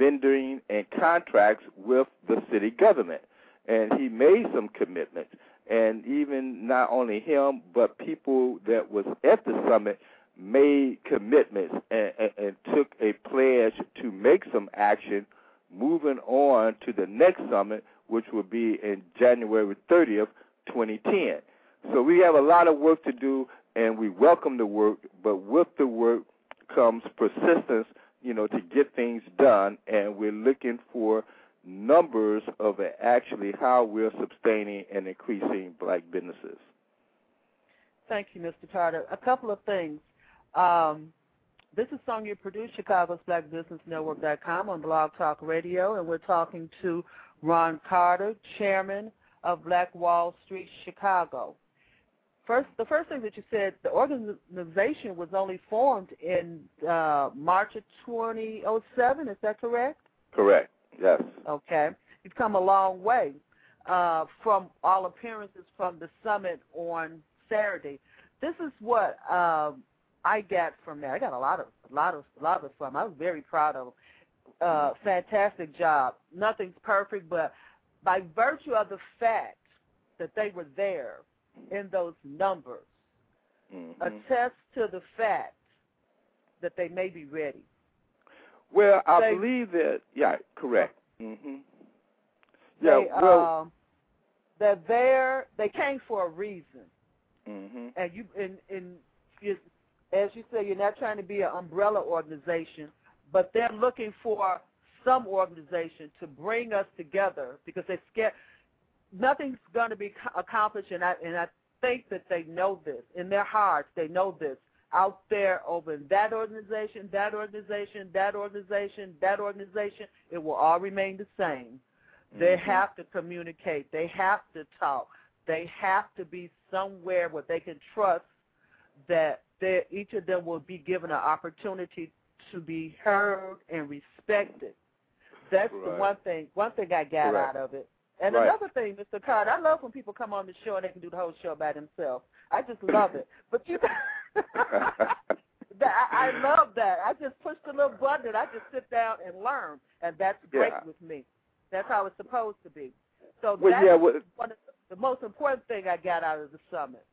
vendoring and contracts with the city government. And he made some commitments. And even not only him, but people that was at the summit made commitments and, and, and took a pledge to make some action moving on to the next summit, which will be in January 30th, 2010. So we have a lot of work to do, and we welcome the work, but with the work comes persistence, you know, to get things done, and we're looking for numbers of actually how we're sustaining and increasing black businesses. Thank you, Mr. Carter. A couple of things. Um, this is Sonia Purdue, Chicago's Black Business Network.com on Blog Talk Radio, and we're talking to Ron Carter, Chairman of Black Wall Street Chicago. First, the first thing that you said, the organization was only formed in uh, March of 2007. Is that correct? Correct. Yes. Okay. You've come a long way uh, from all appearances from the summit on Saturday. This is what um, I got from there. I got a lot of, a lot of, a lot of fun. I was very proud of them. Uh, fantastic job. Nothing's perfect, but by virtue of the fact that they were there in those numbers, mm-hmm. attest to the fact that they may be ready. Well, I They- believe that. Yeah, correct. They, Yeah. Well. um, they're there. They came for a reason, hmm and you, and, and you, as you say, you're not trying to be an umbrella organization, but they're looking for some organization to bring us together because they're scared. Nothing's going to be accomplished, and I and I think that they know this in their hearts. They know this out there over that organization, that organization, that organization, that organization. It will all remain the same. They Mhm. have to communicate. They have to talk. They have to be somewhere where they can trust that each of them will be given an opportunity to be heard and respected. That's the one thing. One thing I got Correct. out of it. And Right. another thing, Mr. Carter, I love when people come on the show and they can do the whole show by themselves. I just love it. But you, I, I love that. I just push the little button and I just sit down and learn, and that's great Yeah. with me. That's how it's supposed to be. So Well, that's yeah, well- one of the, the most important thing I got out of the summit.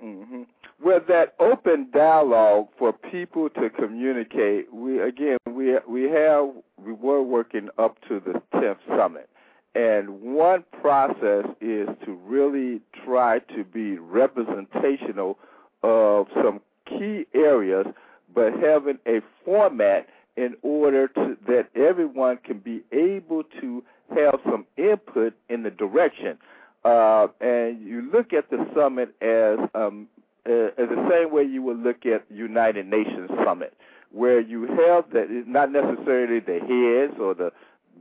hmm Well, that open dialogue for people to communicate. We again, we we have we were working up to the tenth summit, and one process is to really try to be representational of some key areas, but having a format in order to that everyone can be able to have some input in the direction. Uh, and you look at the summit as um, uh, as the same way you would look at United Nations summit, where you have that not necessarily the heads or the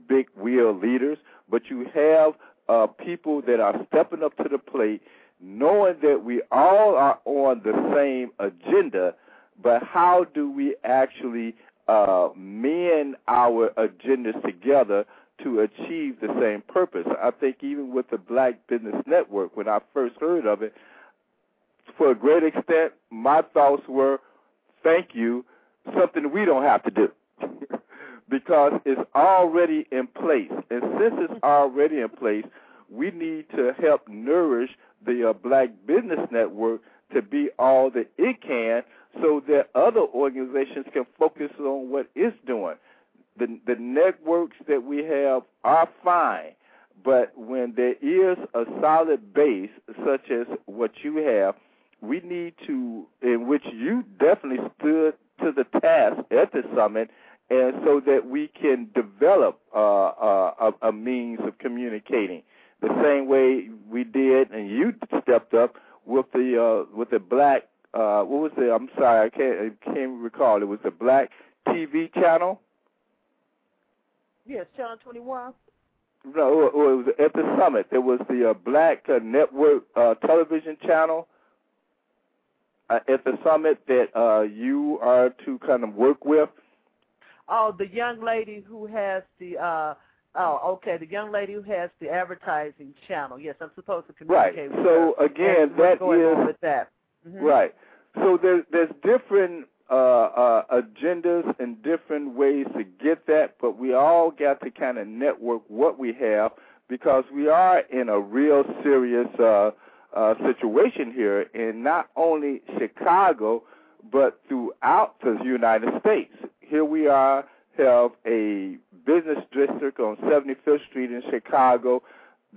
big wheel leaders, but you have uh, people that are stepping up to the plate, knowing that we all are on the same agenda, but how do we actually uh, mend our agendas together to achieve the same purpose. I think even with the Black Business Network, when I first heard of it, for a great extent, my thoughts were, thank you, something we don't have to do. because it's already in place. And since it's already in place, we need to help nourish the uh, Black Business Network to be all that it can so that other organizations can focus on what it's doing the the networks that we have are fine, but when there is a solid base such as what you have, we need to, in which you definitely stood to the task at the summit, and so that we can develop uh, uh, a, a means of communicating. The same way we did, and you stepped up with the uh, with the black. Uh, what was the? I'm sorry, I can't I can't recall. It was the black TV channel. Yes, Channel 21. No, it was at the summit. There was the uh, Black uh, Network uh, television channel uh, at the summit that uh, you are to kind of work with. Oh, the young lady who has the uh oh, okay, the young lady who has the advertising channel. Yes, I'm supposed to Right. communicate with So her. again, and we're that going on is with that. Mhm. right. So there's there's different uh, uh, agendas and different ways to get that, but we all got to kind of network what we have because we are in a real serious uh, uh, situation here in not only Chicago but throughout the United States. Here we are have a business district on 75th Street in Chicago.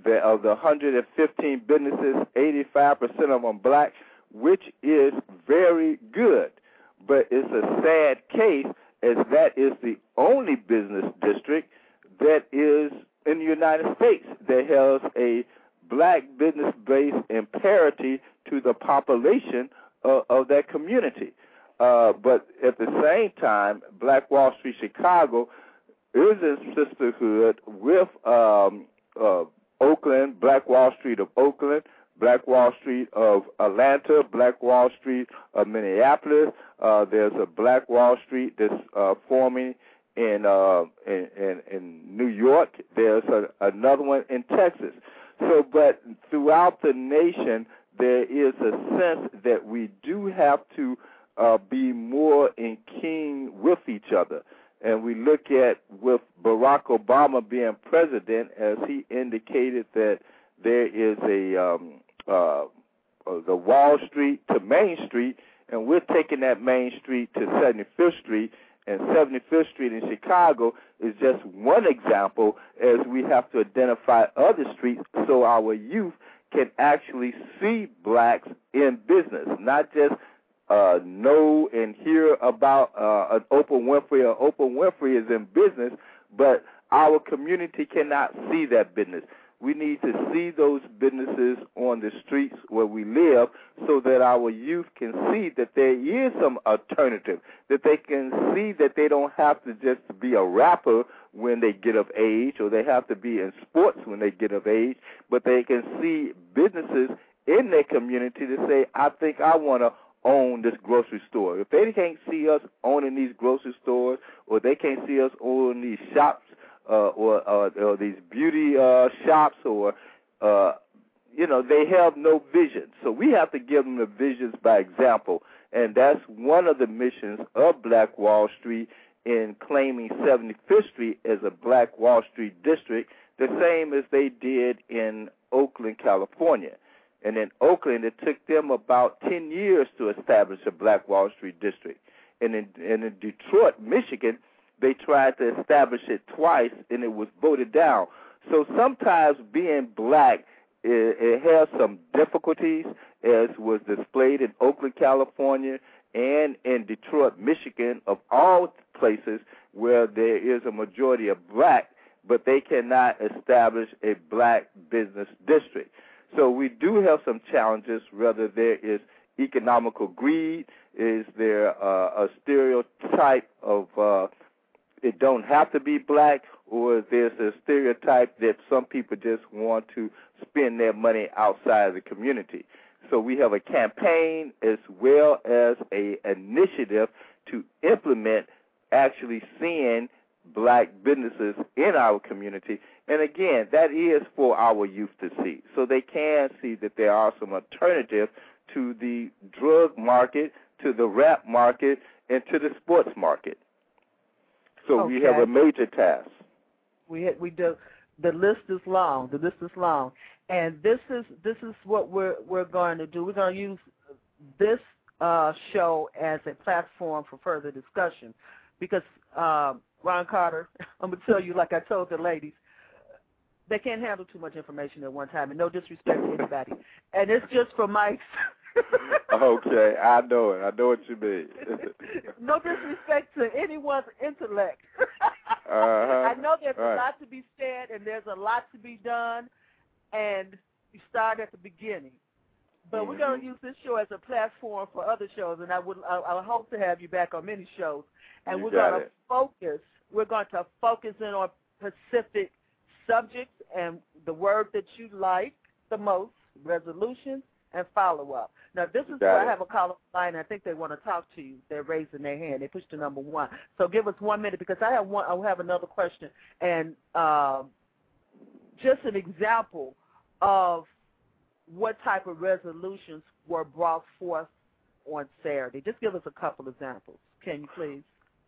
The, of the 115 businesses, 85% of them black, which is very good. But it's a sad case as that is the only business district that is in the United States that has a black business base in parity to the population of, of that community. Uh, but at the same time, Black Wall Street Chicago is in sisterhood with um, uh, Oakland, Black Wall Street of Oakland, Black Wall Street of Atlanta, Black Wall Street of Minneapolis. Uh, there's a Black Wall Street that's uh, forming in, uh, in in in New York. There's a, another one in Texas. So, but throughout the nation, there is a sense that we do have to uh, be more in keen with each other. And we look at with Barack Obama being president, as he indicated that there is a um, uh, the Wall Street to Main Street, and we're taking that Main Street to 75th Street, and 75th Street in Chicago is just one example as we have to identify other streets so our youth can actually see blacks in business, not just uh, know and hear about uh, an Oprah Winfrey or Oprah Winfrey is in business, but our community cannot see that business. We need to see those businesses on the streets where we live so that our youth can see that there is some alternative, that they can see that they don't have to just be a rapper when they get of age or they have to be in sports when they get of age, but they can see businesses in their community to say, I think I want to own this grocery store. If they can't see us owning these grocery stores or they can't see us owning these shops uh, or, uh, or these beauty uh, shops or uh, you know they have no vision. So we have to give them the visions by example, and that's one of the missions of Black Wall Street in claiming 75th Street as a Black Wall Street district, the same as they did in Oakland, California. And in Oakland, it took them about 10 years to establish a Black Wall Street district. And in, and in Detroit, Michigan, they tried to establish it twice, and it was voted down. So sometimes being black, it, it has some difficulties, as was displayed in Oakland, California, and in Detroit, Michigan, of all places where there is a majority of black, but they cannot establish a black business district. So we do have some challenges, whether there is economical greed, is there uh, a stereotype of uh, it don't have to be black, or there's a stereotype that some people just want to spend their money outside of the community. So we have a campaign as well as a initiative to implement actually seeing black businesses in our community. And again, that is for our youth to see. So they can see that there are some alternatives to the drug market, to the rap market, and to the sports market. So we have a major task. We had, we do the list is long. The list is long, and this is this is what we're we're going to do. We're going to use this uh, show as a platform for further discussion, because uh, Ron Carter, I'm gonna tell you, like I told the ladies, they can't handle too much information at one time, and no disrespect to anybody, and it's just from my. okay, I know it. I know what you mean. no disrespect to anyone's intellect. Uh-huh. I know there's Right. a lot to be said and there's a lot to be done, and you start at the beginning. But we're going to use this show as a platform for other shows, and I would I, I hope to have you back on many shows. And You we're going to focus. We're going to focus in on specific subjects and the word that you like the most, resolutions and follow up. Now this is where I have a caller line. I think they want to talk to you. They're raising their hand. They pushed to number one. So give us one minute because I have one. I have another question and um, just an example of what type of resolutions were brought forth on Saturday. Just give us a couple examples, can you please?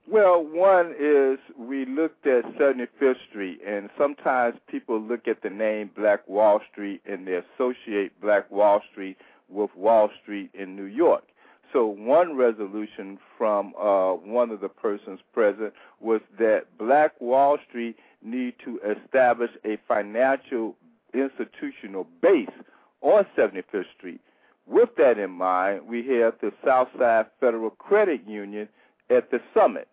Well, one is we looked at 75th Street, and sometimes people look at the name Black Wall Street and they associate Black Wall Street with Wall Street in New York. So one resolution from uh, one of the persons present was that Black Wall Street need to establish a financial institutional base on 75th Street. With that in mind, we have the Southside Federal Credit Union at the summit.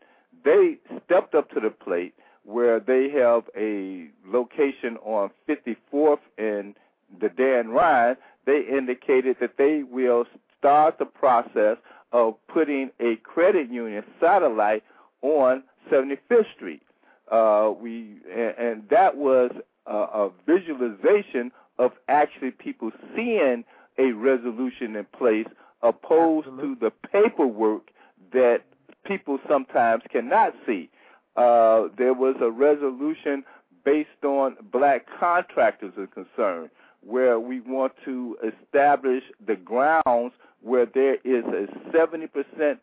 They stepped up to the plate where they have a location on 54th and the Dan Ryan. They indicated that they will start the process of putting a credit union satellite on 75th Street. Uh, we and, and that was a, a visualization of actually people seeing a resolution in place opposed Absolutely. to the paperwork that people sometimes cannot see. Uh, there was a resolution based on black contractors are concerned, where we want to establish the grounds where there is a 70%,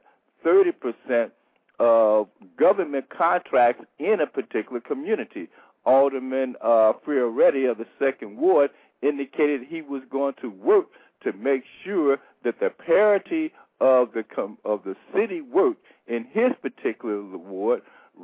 30% of government contracts in a particular community. Alderman uh, Fioretti of the Second Ward indicated he was going to work to make sure that the parity of the com- of the city work in his particular ward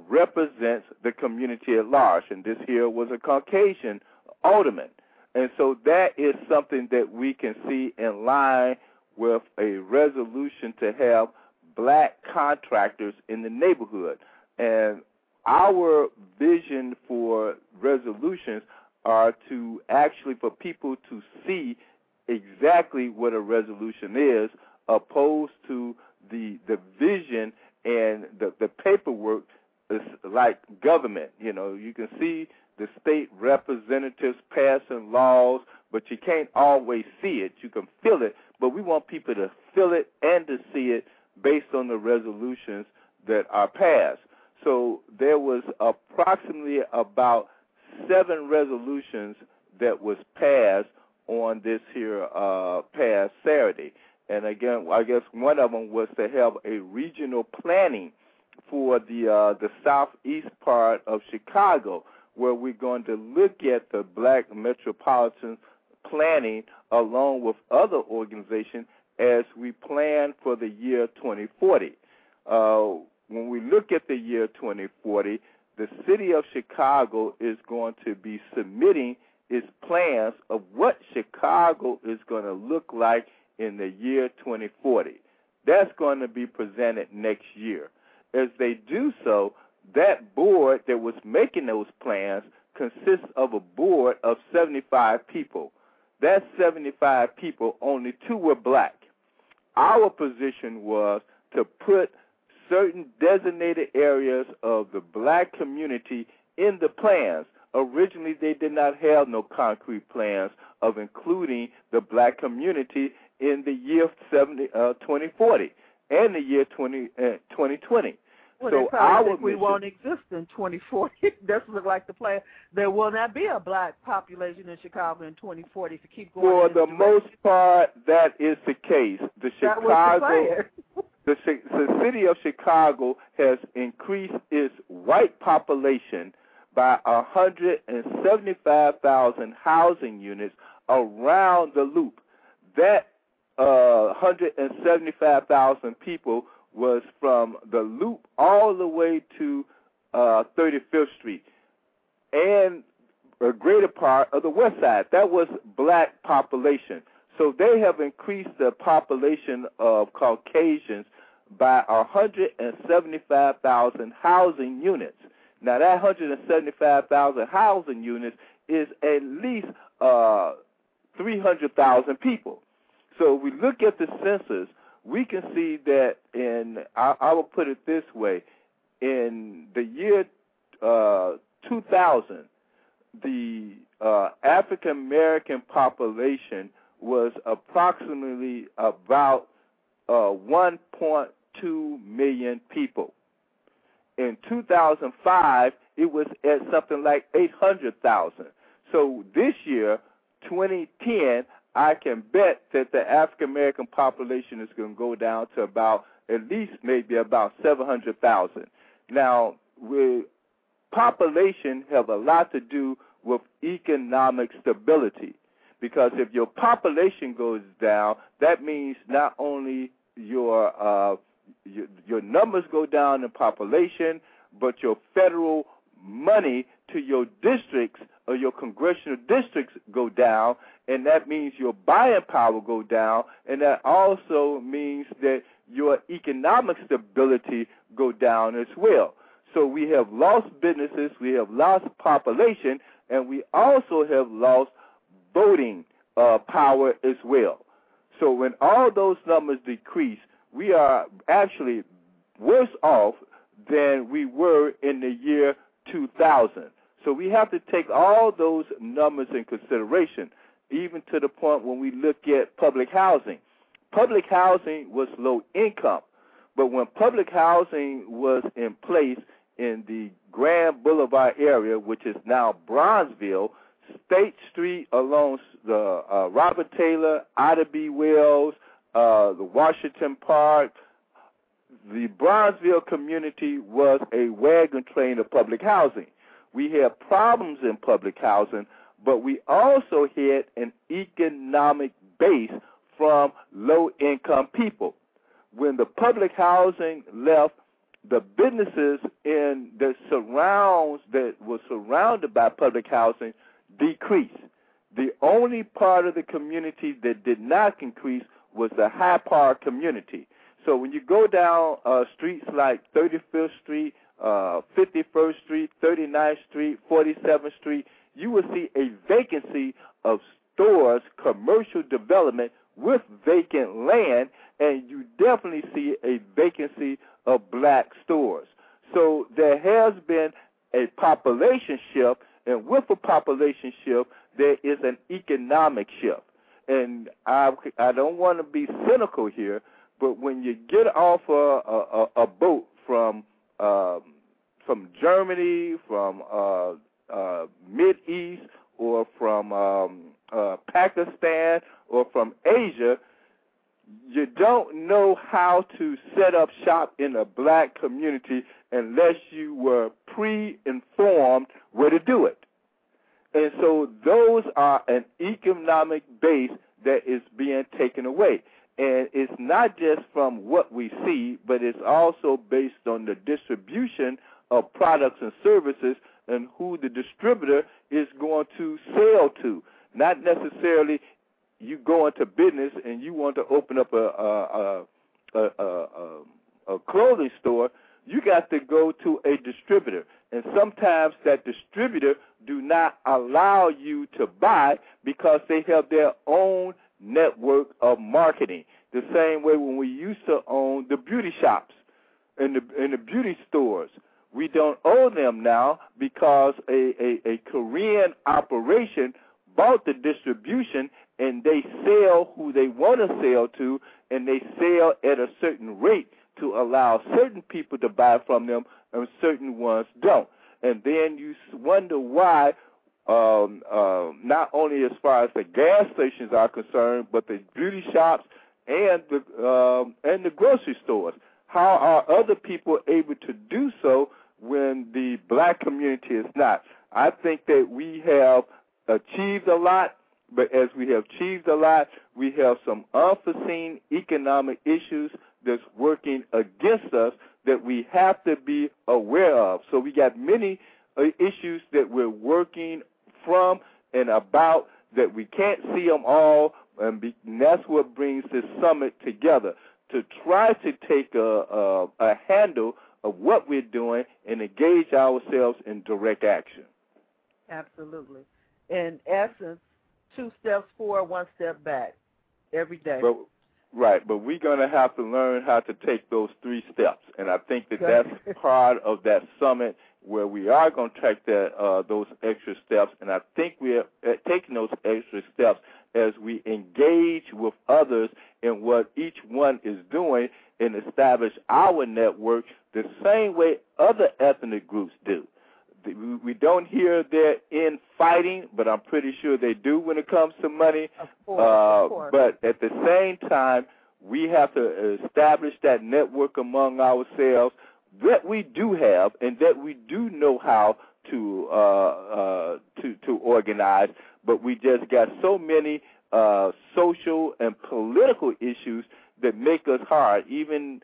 represents the community at large. And this here was a Caucasian alderman, and so that is something that we can see in line with a resolution to have black contractors in the neighborhood. And our vision for resolutions are to actually for people to see exactly what a resolution is opposed to the the vision and the the paperwork is like government you know. You can see the state representatives passing laws but you can't always see it. You can feel it but we want people to feel it and to see it based on the resolutions that are passed. So there was approximately about seven resolutions that was passed on this here uh, past Saturday. And again, I guess one of them was to have a regional planning for the uh, the southeast part of Chicago, where we're going to look at the black metropolitan planning along with other organizations as we plan for the year 2040. Uh, when we look at the year 2040, the city of Chicago is going to be submitting its plans of what Chicago is going to look like in the year 2040. That's going to be presented next year. As they do so, that board that was making those plans consists of a board of 75 people. That 75 people, only two were black. Our position was to put certain designated areas of the black community in the plans. Originally, they did not have no concrete plans of including the black community in the year 70, uh, 2040 and the year 20, uh, 2020. Well, so they our think we won't exist in 2040. That's look like the plan. There will not be a black population in Chicago in 2040 if you keep going. For in the most part, that is the case. The that Chicago the, the city of Chicago has increased its white population by 175,000 housing units around the loop. That uh, 175,000 people was from the loop all the way to uh, 35th Street and a greater part of the west side. That was black population. So they have increased the population of Caucasians by 175,000 housing units. Now that 175,000 housing units is at least uh, 300,000 people. So we look at the census, we can see that in, I, I will put it this way, in the year uh, 2000, the uh, African American population was approximately about uh, 1.2 million people. In 2005, it was at something like 800,000. So this year, 2010, I can bet that the African American population is going to go down to about at least maybe about 700,000. Now, with population have a lot to do with economic stability because if your population goes down, that means not only your uh, your, your numbers go down in population, but your federal money to your districts or your congressional districts go down, and that means your buying power go down, and that also means that your economic stability go down as well. So we have lost businesses, we have lost population, and we also have lost voting uh, power as well. So when all those numbers decrease, we are actually worse off than we were in the year 2000. So we have to take all those numbers in consideration, even to the point when we look at public housing. Public housing was low income, but when public housing was in place in the Grand Boulevard area, which is now Bronzeville, State Street along the uh, Robert Taylor, Ida B. Wells, uh, the Washington Park, the Bronzeville community was a wagon train of public housing. We had problems in public housing, but we also had an economic base from low income people. When the public housing left, the businesses in the surrounds that were surrounded by public housing decreased. The only part of the community that did not increase was the high power community. So when you go down uh, streets like 35th Street, uh, 51st Street, 39th Street, 47th Street, you will see a vacancy of stores, commercial development with vacant land, and you definitely see a vacancy of black stores. So there has been a population shift, and with a population shift, there is an economic shift. And I, I don't want to be cynical here, but when you get off a, a, a boat from um, from Germany, from uh, uh, Mid East, or from um, uh, Pakistan, or from Asia, you don't know how to set up shop in a black community unless you were pre-informed where to do it. And so those are an economic base that is being taken away. And it's not just from what we see, but it's also based on the distribution of products and services and who the distributor is going to sell to. Not necessarily you go into business and you want to open up a a a, a, a, clothing store. You got to go to a distributor, and sometimes that distributor do not allow you to buy because they have their own network of marketing. The same way when we used to own the beauty shops and the and the beauty stores. We don't owe them now because a, a, a Korean operation bought the distribution and they sell who they want to sell to and they sell at a certain rate to allow certain people to buy from them and certain ones don't. And then you wonder why um, uh, not only as far as the gas stations are concerned, but the beauty shops and the um, and the grocery stores. How are other people able to do so when the black community is not? I think that we have achieved a lot, but as we have achieved a lot, we have some unforeseen economic issues that's working against us that we have to be aware of. So we got many uh, issues that we're working from and about that we can't see them all, and, and that's what brings this summit together to try to take a, a, a handle of what we're doing and engage ourselves in direct action. Absolutely. In essence, two steps forward, one step back every day. But right, but we're going to have to learn how to take those three steps, and I think that that's part of that summit where we are going to take that uh, those extra steps, and I think we're uh, taking those extra steps as we engage with others in what each one is doing and establish our network the same way other ethnic groups do. We don't hear they're in fighting, but I'm pretty sure they do when it comes to money. Of course, uh, of course. But at the same time, we have to establish that network among ourselves that we do have and that we do know how to uh, uh, to to organize. But we just got so many uh, social and political issues that make us hard. Even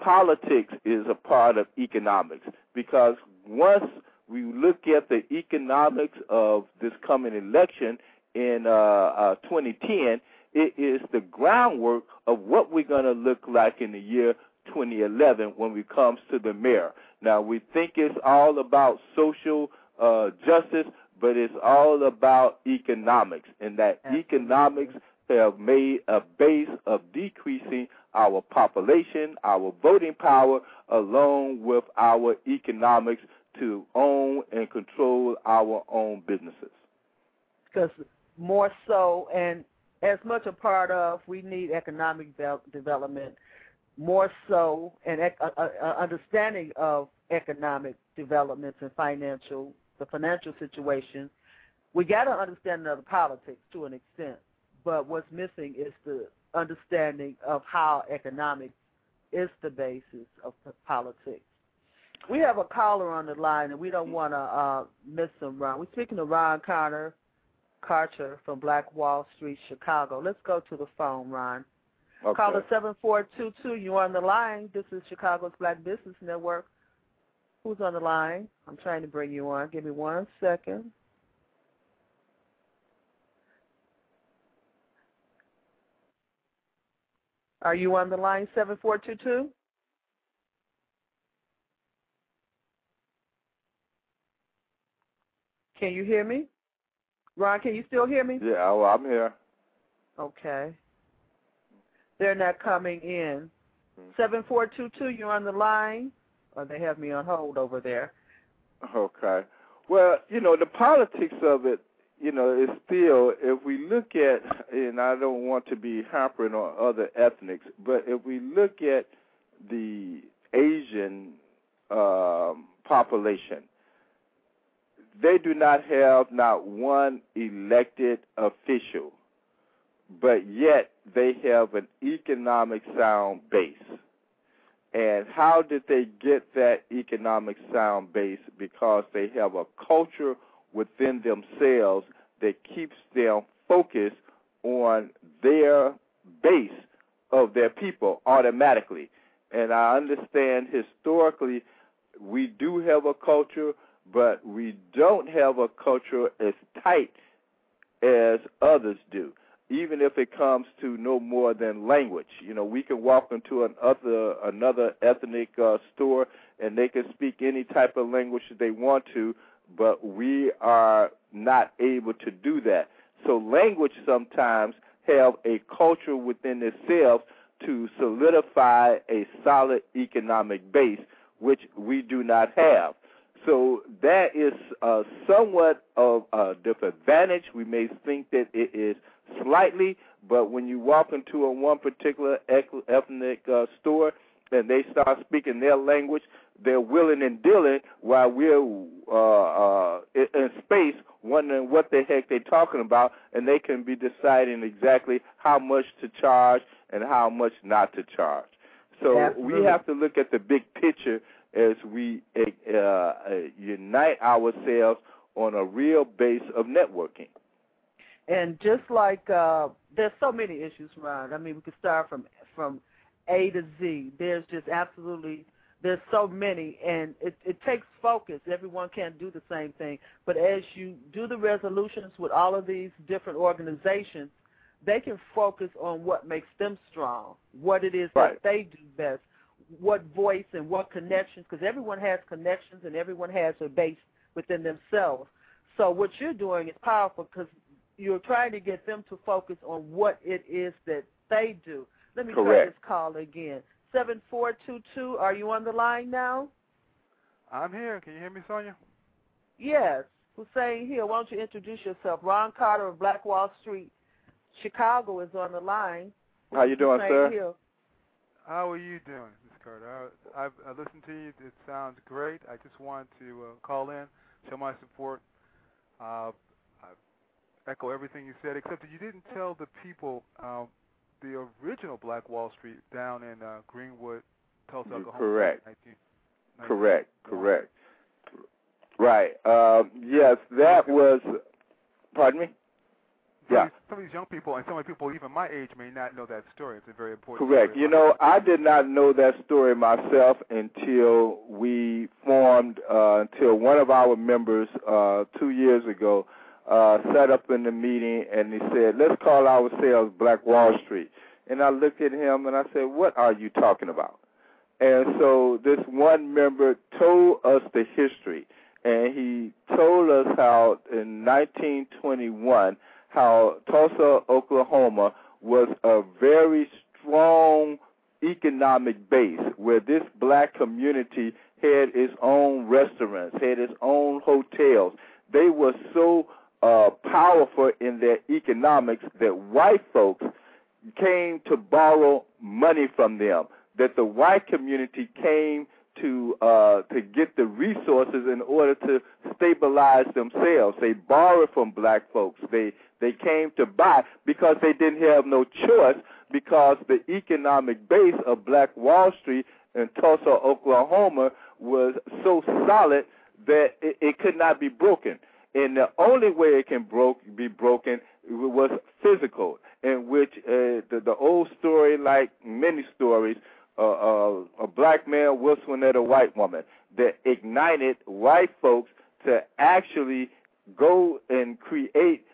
politics is a part of economics because once we look at the economics of this coming election in uh, uh, 2010, it is the groundwork of what we're going to look like in the year 2011 when it comes to the mayor. Now, we think it's all about social uh, justice, but it's all about economics, and that economics have made a base of decreasing our population, our voting power, along with our economics to own and control our own businesses. Because more so, and as much a part of, we need economic development, more so, and a, a, a understanding of economic developments and financial, the financial situation. We got to understand the politics to an extent, but what's missing is the understanding of how economics is the basis of politics. We have a caller on the line, and we don't want to uh, miss him, Ron. We're speaking to Ron Connor Carter from Black Wall Street, Chicago. Let's go to the phone, Ron. Okay. Caller 7422, you're on the line. This is Chicago's Black Business Network. Who's on the line? I'm trying to bring you on. Give me one second. Are you on the line 7422? Can you hear me? Ron, can you still hear me? Yeah, well, I'm here. Okay. They're not coming in. Mm-hmm. 7422, you're on the line? Or they have me on hold over there. Okay. Well, you know, the politics of it, you know, is still, if we look at, and I don't want to be hampering on other ethnics, but if we look at the Asian um, population, they do not have not one elected official, but yet they have an economic sound base. And how did they get that economic sound base? Because they have a culture within themselves that keeps them focused on their base of their people automatically. And I understand historically we do have a culture but we don't have a culture as tight as others do. Even if it comes to no more than language, you know, we can walk into an other another ethnic uh, store and they can speak any type of language that they want to, but we are not able to do that. So language sometimes have a culture within itself to solidify a solid economic base, which we do not have. So that is uh, somewhat of a disadvantage. We may think that it is slightly, but when you walk into a one particular ethnic uh, store and they start speaking their language, they're willing and dealing while we're uh, uh, in space wondering what the heck they're talking about, and they can be deciding exactly how much to charge and how much not to charge. So Absolutely. we have to look at the big picture as we uh, uh, unite ourselves on a real base of networking. And just like uh, there's so many issues, Ron. I mean, we could start from from A to Z. There's just absolutely there's so many, and it, it takes focus. Everyone can't do the same thing, but as you do the resolutions with all of these different organizations, they can focus on what makes them strong, what it is right. that they do best, what voice and what connections, because everyone has connections and everyone has a base within themselves. So what you're doing is powerful because you're trying to get them to focus on what it is that they do. Let me Correct. try this call again. Seven four two two. Are you on the line now? I'm here. Can you hear me, Sonia? Yes. Hussein here. Why don't you introduce yourself? Ron Carter of Black Wall Street, Chicago is on the line. How you doing, Hussein sir? Hill. How are you doing, Ms. Carter? I, I've I listened to you. It sounds great. I just wanted to uh, call in, show my support. Uh, I echo everything you said, except that you didn't tell the people uh, the original Black Wall Street down in uh, Greenwood, Tulsa, You're Oklahoma. correct. 19 Correct, correct. Right. Um, yes, that was. Pardon me. Some, Yeah. of these, some of these young people and some of the people even my age may not know that story. It's a very important. Correct. story. You know, I did not know that story myself until we formed, uh, until one of our members uh, two years ago uh, sat up in the meeting and he said, let's call ourselves Black Wall Street. And I looked at him and I said, what are you talking about? And so this one member told us the history, and he told us how in 1921, how Tulsa, Oklahoma was a very strong economic base where this black community had its own restaurants, had its own hotels. They were so uh, powerful in their economics that white folks came to borrow money from them. That the white community came to uh, to get the resources in order to stabilize themselves. They borrowed from black folks. They they came to buy because they didn't have no choice because the economic base of Black Wall Street in Tulsa, Oklahoma was so solid that it, it could not be broken. And the only way it can broke be broken was physical, in which uh, the, the old story, like many stories, uh, uh, a black man whistling at a white woman that ignited white folks to actually go and create.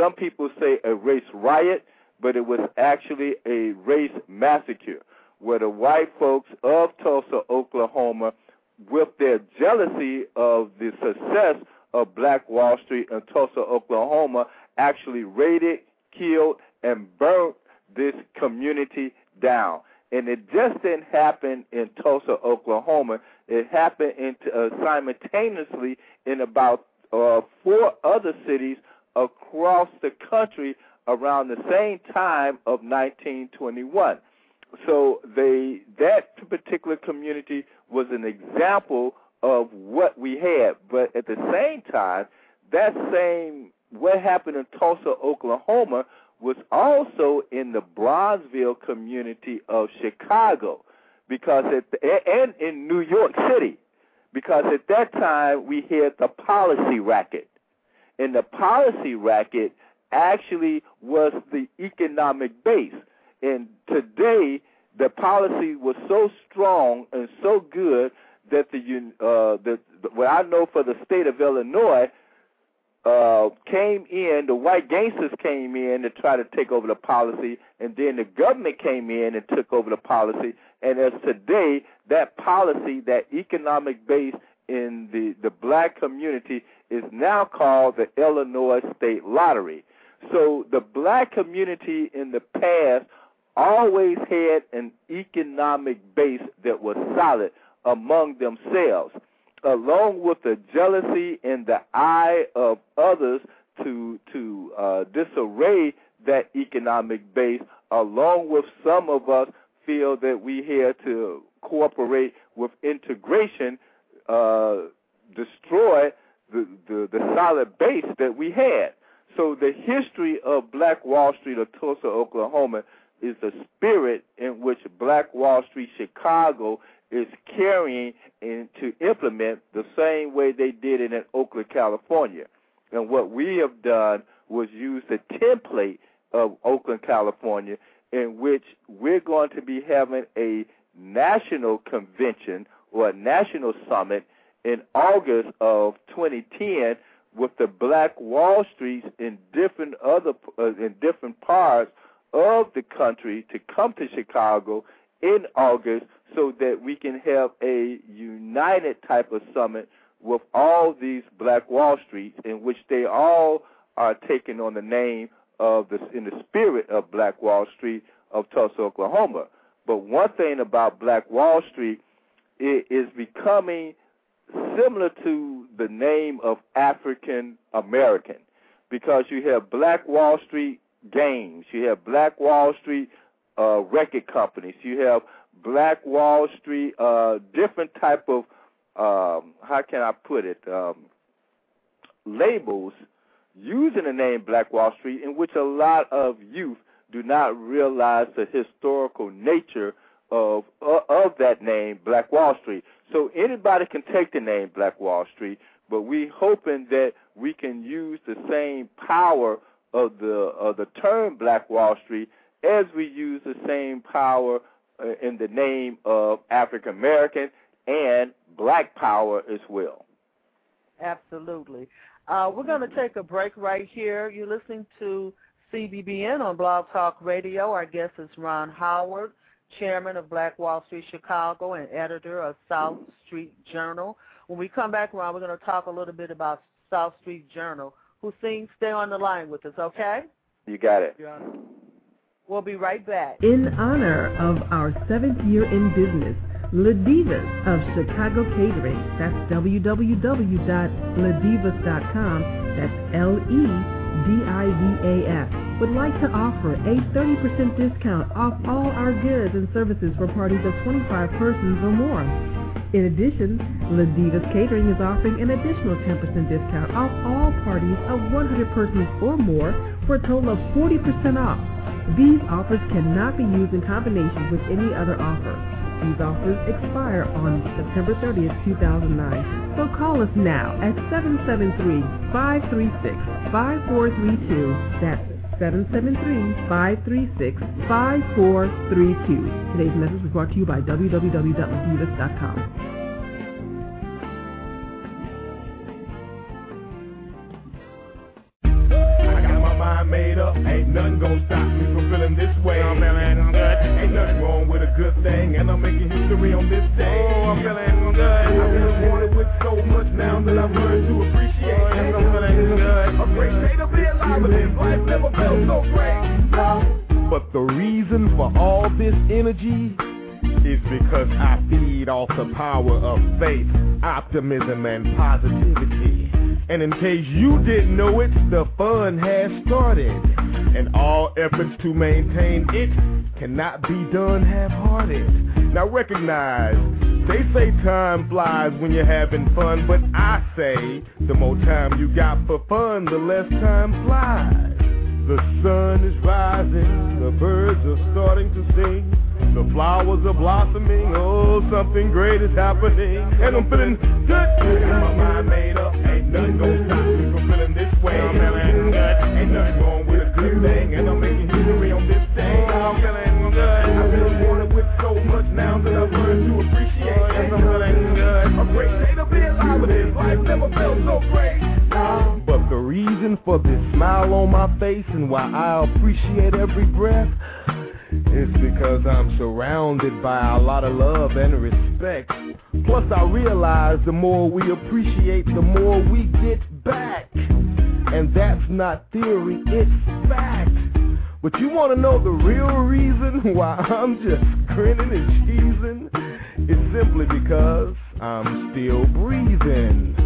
Some people say a race riot, but it was actually a race massacre, where the white folks of Tulsa, Oklahoma, with their jealousy of the success of Black Wall Street in Tulsa, Oklahoma, actually raided, killed, and burnt this community down. And it just didn't happen in Tulsa, Oklahoma. It happened in, uh, simultaneously in about uh, four other cities across the country around the same time of 1921. So they that particular community was an example of what we had, but at the same time, that same what happened in Tulsa, Oklahoma was also in the Bronzeville community of Chicago. Because at the, and in New York City. Because at that time we had the policy racket. And the policy racket actually was the economic base. And today the policy was so strong and so good that the uh the what I know for the state of Illinois uh, came in, the white gangsters came in to try to take over the policy, and then the government came in and took over the policy. And as today, that policy, that economic base in the, the black community is now called the Illinois State Lottery. So the black community in the past always had an economic base that was solid among themselves along with the jealousy in the eye of others to to uh, disarray that economic base, along with some of us feel that we had to cooperate with integration, uh, destroy the, the the solid base that we had. So the history of Black Wall Street of Tulsa, Oklahoma, is the spirit in which Black Wall Street Chicago is carrying and to implement the same way they did it in Oakland, California. And what we have done was use the template of Oakland, California, in which we're going to be having a national convention or a national summit in August of 2010 with the Black Wall Streets in different other uh, in different parts of the country to come to Chicago in August so that we can have a united type of summit with all these Black Wall Streets in which they all are taking on the name of the in the spirit of Black Wall Street of Tulsa, Oklahoma. But one thing about Black Wall Street, it is becoming similar to the name of African American because you have Black Wall Street games, you have Black Wall Street uh, record companies, you have Black Wall Street, uh, different type of um, how can I put it um, labels using the name Black Wall Street, in which a lot of youth do not realize the historical nature of uh, of that name, Black Wall Street. So anybody can take the name Black Wall Street, but we hoping that we can use the same power of the of the term Black Wall Street as we use the same power in the name of African American and Black Power as well. Absolutely. Uh, we're going to take a break right here. You're listening to CBBN on Blog Talk Radio. Our guest is Ron Howard, chairman of Black Wall Street Chicago and editor of South Street Journal. When we come back, Ron, we're going to talk a little bit about South Street Journal. Hussein, stay on the line with us, okay? You got it. Yeah. We'll be right back. In honor of our seventh year in business, La Divas of Chicago Catering, that's www.ladivas.com, that's L-E-D-I-V-A-S, would like to offer a 30% discount off all our goods and services for parties of 25 persons or more. In addition, La Divas Catering is offering an additional 10% discount off all parties of 100 persons or more for a total of 40% off. These offers cannot be used in combination with any other offer. These offers expire on September 30th, 2009. So call us now at 773-536-5432. That's 773-536-5432. Today's message was brought to you by www.ladivas.com. I got my mind made up. Ain't nothing gonna stop never felt so great. But the reason for all this energy is because I feed off the power of faith, optimism, and positivity. And in case you didn't know it, the fun has started. And all efforts to maintain it cannot be done half-hearted. Now recognize, they say time flies when you're having fun, but I say the more time you got for fun, the less time flies. The sun is rising, the birds are starting to sing. The flowers are blossoming, oh, something great is happening. And I'm feeling good. My mind made up, ain't nothing gonna stop me from feeling this way. I'm feeling good. Ain't nothing wrong with a good thing, and I'm making history on this day. I'm feeling good. I've been wanted with so much now that I've learned to appreciate. I'm feeling good. A great day But the reason for this smile on my face and why I appreciate every breath is because I'm surrounded by a lot of love and respect. Plus, I realize the more we appreciate, the more we get back. And that's not theory, it's fact. But you want to know the real reason why I'm just grinning and cheesing? It's simply because I'm still breathing.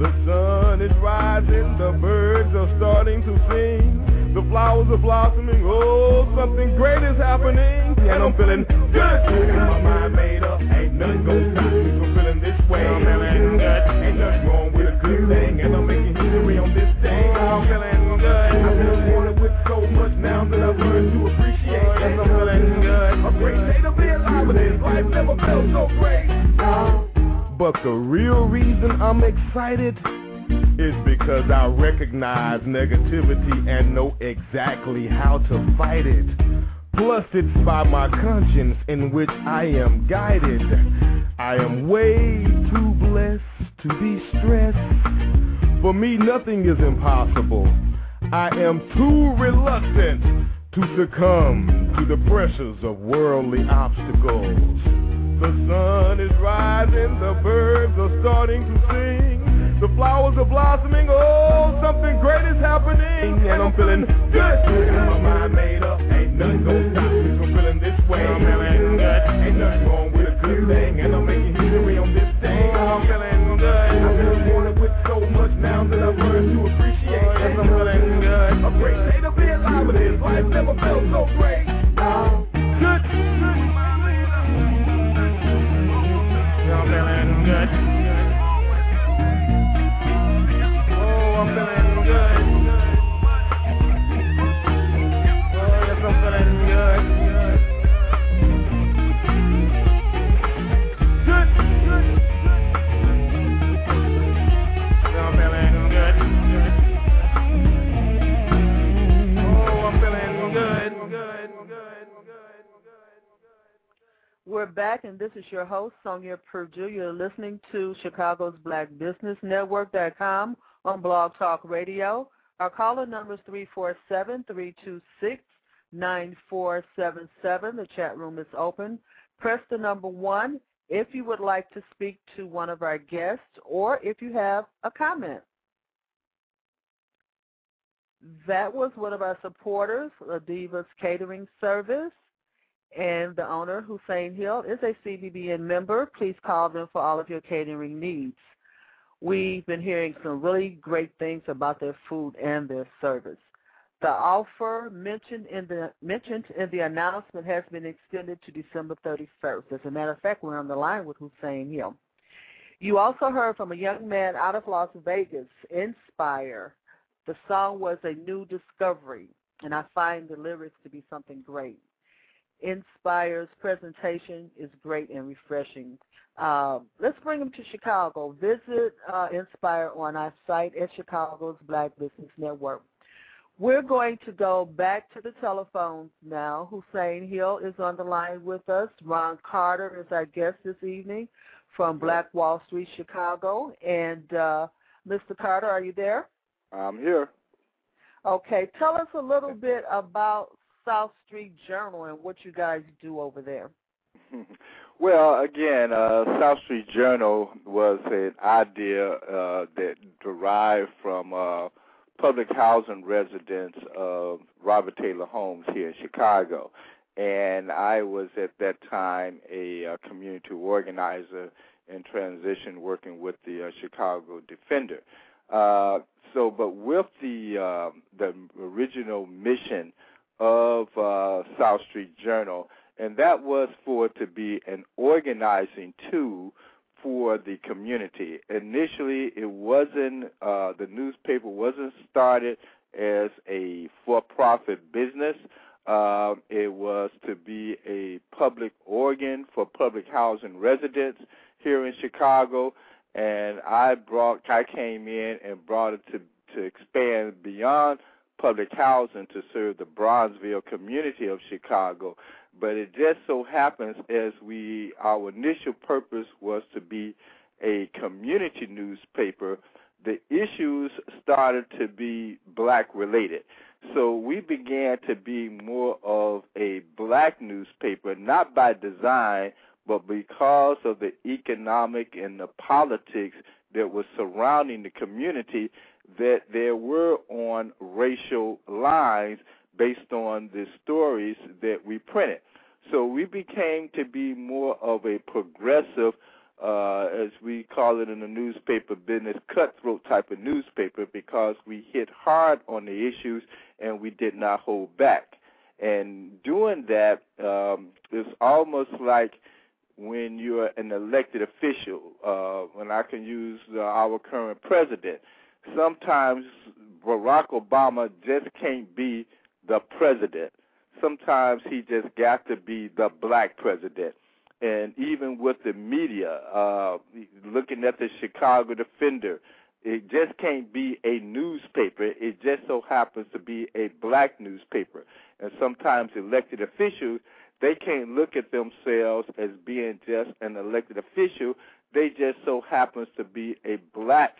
The sun is rising, the birds are starting to sing, the flowers are blossoming, oh, something great is happening, and I'm feeling good. Got my mind made up, ain't nothing gonna stop me from feeling this way. I'm feeling good, ain't nothing wrong with a good thing, and I'm making history on this day. I'm feeling good. I've been wanted with so much now that I've learned to appreciate. Yes, I'm feeling good. A great day to be alive, but this life never felt so great. But the real reason I'm excited is because I recognize negativity and know exactly how to fight it. Plus, it's by my conscience in which I am guided. I am way too blessed to be stressed. For me, nothing is impossible. I am too reluctant to succumb to the pressures of worldly obstacles. The sun is rising, the birds are starting to sing, the flowers are blossoming. Oh, something great is happening, and I'm feeling good. Got my mind made up, ain't nothing gonna stop me from feeling this way. I'm feeling good. Ain't nothing wrong with a good thing, and I'm making history on this thing. I'm feeling good. I've been wanting with so much now that I've learned to appreciate. Yes, I'm feeling good. A great day to be alive with this. Life never felt so great. Good. And this is your host, Sonia Purdue. You're listening to Chicago's Black Business Network.com on Blog Talk Radio. Our caller number is 347-326-9477. The chat room is open. Press the number one if you would like to speak to one of our guests or if you have a comment. That was one of our supporters, Adiva's Catering Service and the owner, Hussein Hill, is a CBBN member. Please call them for all of your catering needs. We've been hearing some really great things about their food and their service. The offer mentioned in the mentioned in the announcement has been extended to December 31st. As a matter of fact, we're on the line with Hussein Hill. You also heard from a young man out of Las Vegas, Inspire. The song was a new discovery, and I find the lyrics to be something great. Inspire's presentation is great and refreshing. Uh, let's bring them to Chicago. Visit uh, Inspire on our site at Chicago's Black Business Network. We're going to go back to the telephones now. Hussein Hill is on the line with us. Ron Carter is our guest this evening from Black Wall Street, Chicago. And uh, Mr. Carter, are you there? I'm here. Okay, tell us a little bit about South Street Journal and what you guys do over there. Well, again, uh, South Street Journal was an idea uh, that derived from uh, public housing residents of Robert Taylor Homes here in Chicago. And I was at that time a uh, community organizer in transition working with the uh, Chicago Defender. Uh, so, but with the the original mission of uh, South Street Journal, and that was for it to be an organizing tool for the community. Initially, it wasn't uh, the newspaper wasn't started as a for-profit business. Uh, it was to be a public organ for public housing residents here in Chicago, and I brought I came in and brought it to to expand beyond public housing to serve the Bronzeville community of Chicago. But it just so happens as we our initial purpose was to be a community newspaper, the issues started to be black related. So we began to be more of a black newspaper, not by design, but because of the economic and the politics that was surrounding the community that there were on racial lines based on the stories that we printed. So we became to be more of a progressive, uh, as we call it in the newspaper business, cutthroat type of newspaper because we hit hard on the issues and we did not hold back. And doing that um, is almost like when you're an elected official, uh, when I can use uh, our current president sometimes Barack Obama just can't be the president. Sometimes he just got to be the black president. And even with the media, uh, looking at the Chicago Defender, it just can't be a newspaper. It just so happens to be a black newspaper. And sometimes elected officials, they can't look at themselves as being just an elected official. They just so happens to be a black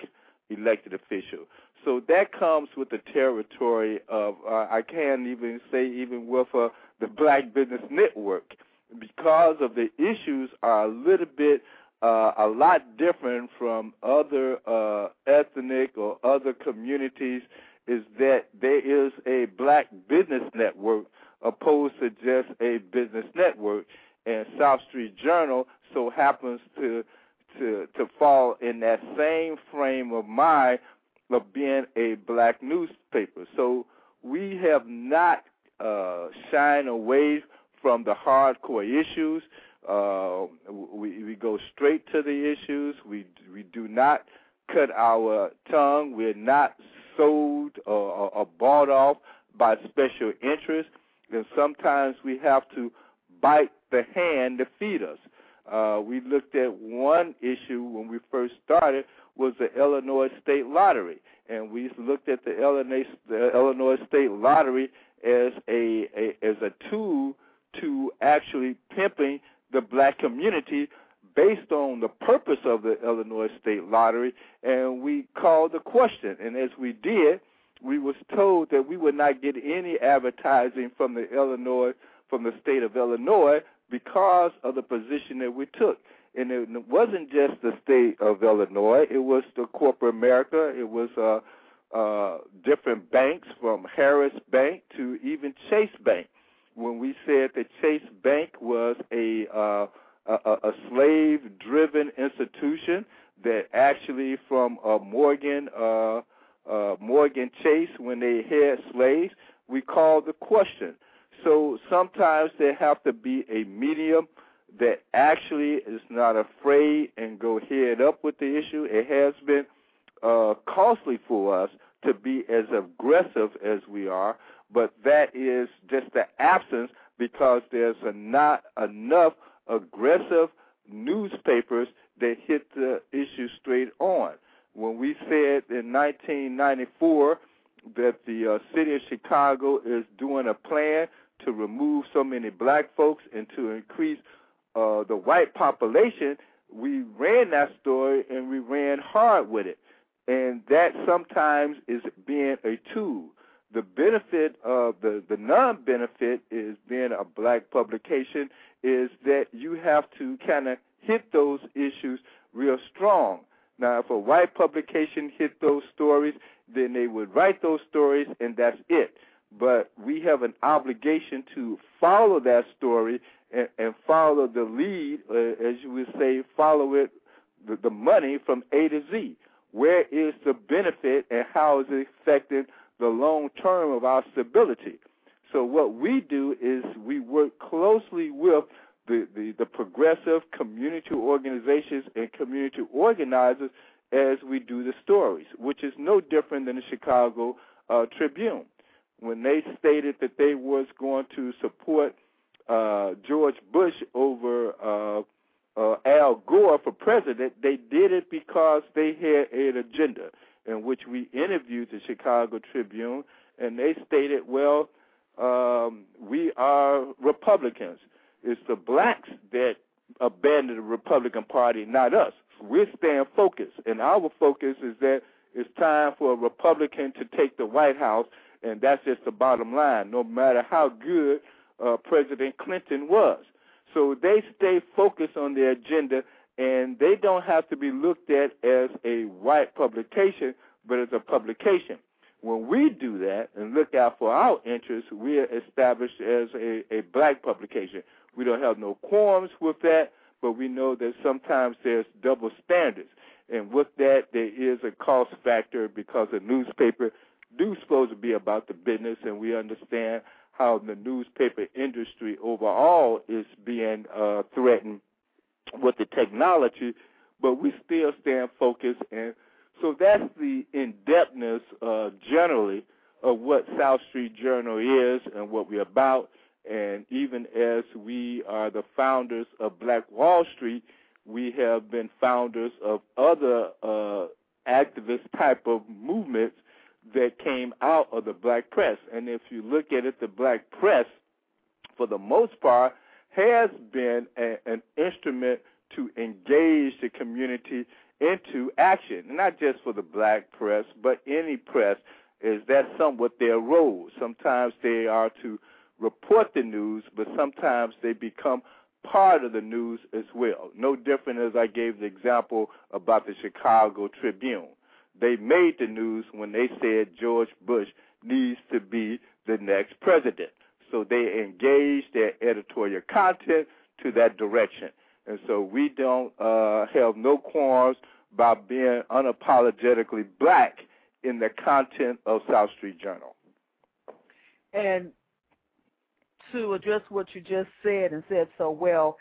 elected official. So that comes with the territory of uh, I can't even say even with uh, the Black Business Network because of the issues are a little bit uh, a lot different from other uh, ethnic or other communities is that there is a black business network opposed to just a business network. And South Street Journal so happens to to to fall in that same frame of mind of being a black newspaper. So we have not uh, shied away from the hardcore issues. Uh, we we go straight to the issues. We we do not cut our tongue. We're not sold or, or, or bought off by special interests. And sometimes we have to bite the hand to feed us. Uh, we looked at one issue when we first started was the Illinois State Lottery, and we looked at the Illinois, the Illinois State Lottery as a, a as a tool to actually pimping the black community based on the purpose of the Illinois State Lottery, and we called the question. And as we did, we was told that we would not get any advertising from the Illinois from the state of Illinois because of the position that we took. And it wasn't just the state of Illinois; it was the corporate America. It was uh, uh, different banks, from Harris Bank to even Chase Bank. When we said that Chase Bank was a uh, a, a slave-driven institution that actually, from uh, Morgan uh, uh, Morgan Chase, when they had slaves, we called the question. So sometimes there have to be a medium that actually is not afraid and go head up with the issue. It has been uh, costly for us to be as aggressive as we are, but that is just the absence because there's not enough aggressive newspapers that hit the issue straight on. When we said in 1994 that the uh, city of Chicago is doing a plan to remove so many black folks and to increase uh, the white population, we ran that story and we ran hard with it. And that sometimes is being a tool. The benefit of the, the non benefit is being a black publication is that you have to kind of hit those issues real strong. Now, if a white publication hit those stories, then they would write those stories and that's it. But we have an obligation to follow that story and, and follow the lead, uh, as you would say, follow it, the, the money from A to Z. Where is the benefit and how is it affecting the long term of our stability? So what we do is we work closely with the, the, the progressive community organizations and community organizers as we do the stories, which is no different than the Chicago uh, Tribune. When they stated that they was going to support uh, George Bush over uh, uh, Al Gore for president, they did it because they had an agenda in which we interviewed the Chicago Tribune, and they stated, well, um, we are Republicans. It's the blacks that abandoned the Republican Party, not us. We're staying focused, and our focus is that it's time for a Republican to take the White House, and that's just the bottom line, no matter how good uh, President Clinton was. So they stay focused on their agenda, and they don't have to be looked at as a white publication, but as a publication. When we do that and look out for our interests, we are established as a, a black publication. We don't have no qualms with that, but we know that sometimes there's double standards. And with that, there is a cost factor because a newspaper do supposed to be about the business, and we understand how the newspaper industry overall is being uh, threatened with the technology, but we still stand focused. And so that's the in-depthness uh, generally of what South Street Journal is and what we're about. And even as we are the founders of Black Wall Street, we have been founders of other uh, activist type of movements that came out of the black press. And if you look at it, the black press, for the most part, has been a, an instrument to engage the community into action. Not just for the black press, but any press. Is that somewhat their role? Sometimes they are to report the news, but sometimes they become part of the news as well. No different as I gave the example about the Chicago Tribune. They made the news when they said George Bush needs to be the next president. So they engaged their editorial content to that direction. And so we don't uh, have no qualms about being unapologetically black in the content of South Street Journal. And to address what you just said and said so well,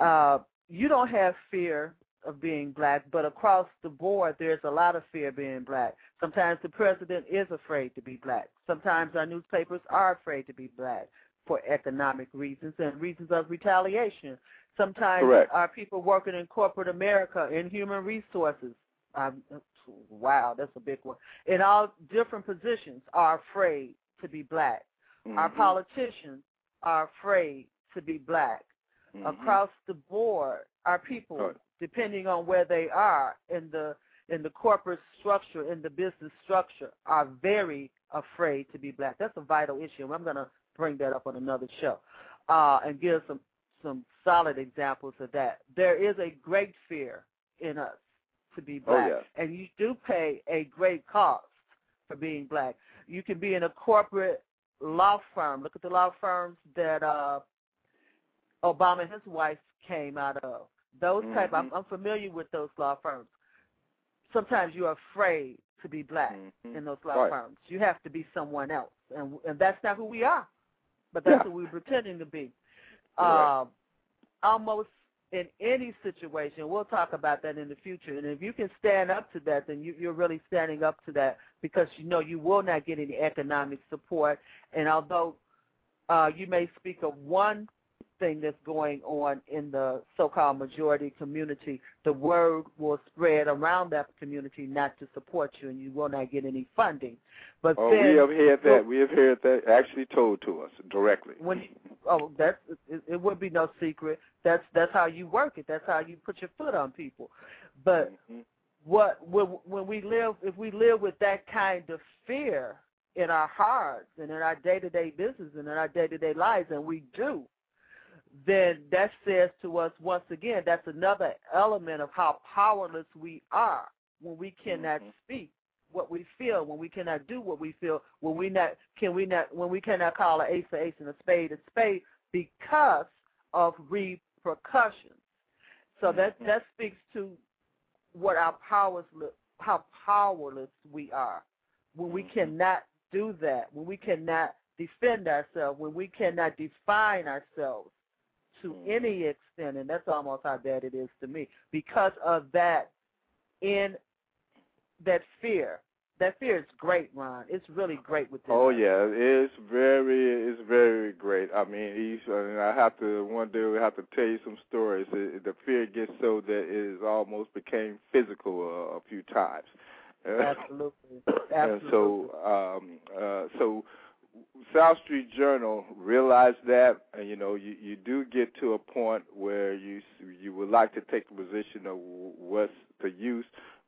uh, you don't have fear of being black, but across the board, there's a lot of fear being black. Sometimes the president is afraid to be black. Sometimes our newspapers are afraid to be black for economic reasons and reasons of retaliation. Sometimes Correct. our people working in corporate America, in human resources, um, wow, that's a big one, in all different positions are afraid to be black. Our Mhm. politicians are afraid to be black. Mhm. Across the board, our people. Depending on where they are in the in the corporate structure, in the business structure, are very afraid to be black. That's a vital issue. I'm going to bring that up on another show uh, and give some some solid examples of that. There is a great fear in us to be Oh, black, yeah. and you do pay a great cost for being black. You can be in a corporate law firm. Look at the law firms that uh, Obama and his wife came out of. Those type, I'm, Mhm. I'm familiar with those law firms. Sometimes you're afraid to be black Mhm. in those law Right. firms. You have to be someone else, and and that's not who we are. But that's Yeah. who we're pretending to be. Correct. Um, almost in any situation, we'll talk about that in the future. And if you can stand up to that, then you, you're really standing up to that because you know you will not get any economic support. And although uh, you may speak of one thing that's going on in the so-called majority community, the word will spread around that community not to support you, and you will not get any funding. But Oh, then, we have heard that. We have heard that actually told to us directly. when oh that's it, it would be no secret that's that's how you work it that's how you put your foot on people but Mhm. what when when we live if we live with that kind of fear in our hearts and in our day to day business and in our day to day lives and we do then that says to us once again that's another element of how powerless we are when we cannot Mhm. speak what we feel, when we cannot do what we feel, when we not can we not when we cannot call an ace a ace and a spade a spade because of repercussions. So that Mhm. that speaks to what our powers look how powerless we are when we Mhm. cannot do that, when we cannot defend ourselves, when we cannot define ourselves to Mhm. any extent, and that's almost how bad it is to me because of that in that fear. That fear is great, Ron. It's really great with Oh yeah, it's very, it's very great. I mean, each, I, mean, I have to one day we have to tell you some stories. It, the fear gets so that it is almost became physical uh, a few times. Absolutely. and Absolutely. so, um, uh, so South Street Journal realized that, and you know, you you do get to a point where you you would like to take the position of what's the use,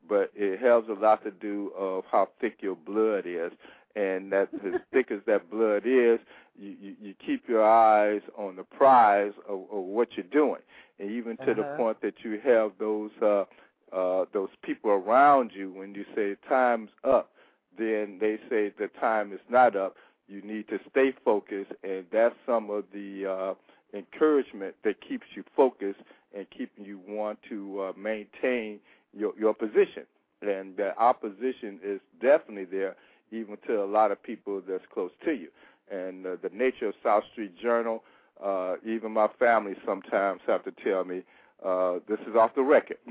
but it has a lot to do of how thick your blood is, and that as thick as that blood is, you, you you keep your eyes on the prize of, of what you're doing, and even to the Uh-huh. point that you have those uh, uh, those people around you when you say time's up, then they say the time is not up. You need to stay focused, and that's some of the uh, encouragement that keeps you focused and keeping you want to uh, maintain your your position. And the opposition is definitely there, even to a lot of people that's close to you. And uh, the nature of South Street Journal, uh, even my family sometimes have to tell me, uh, this is off the record.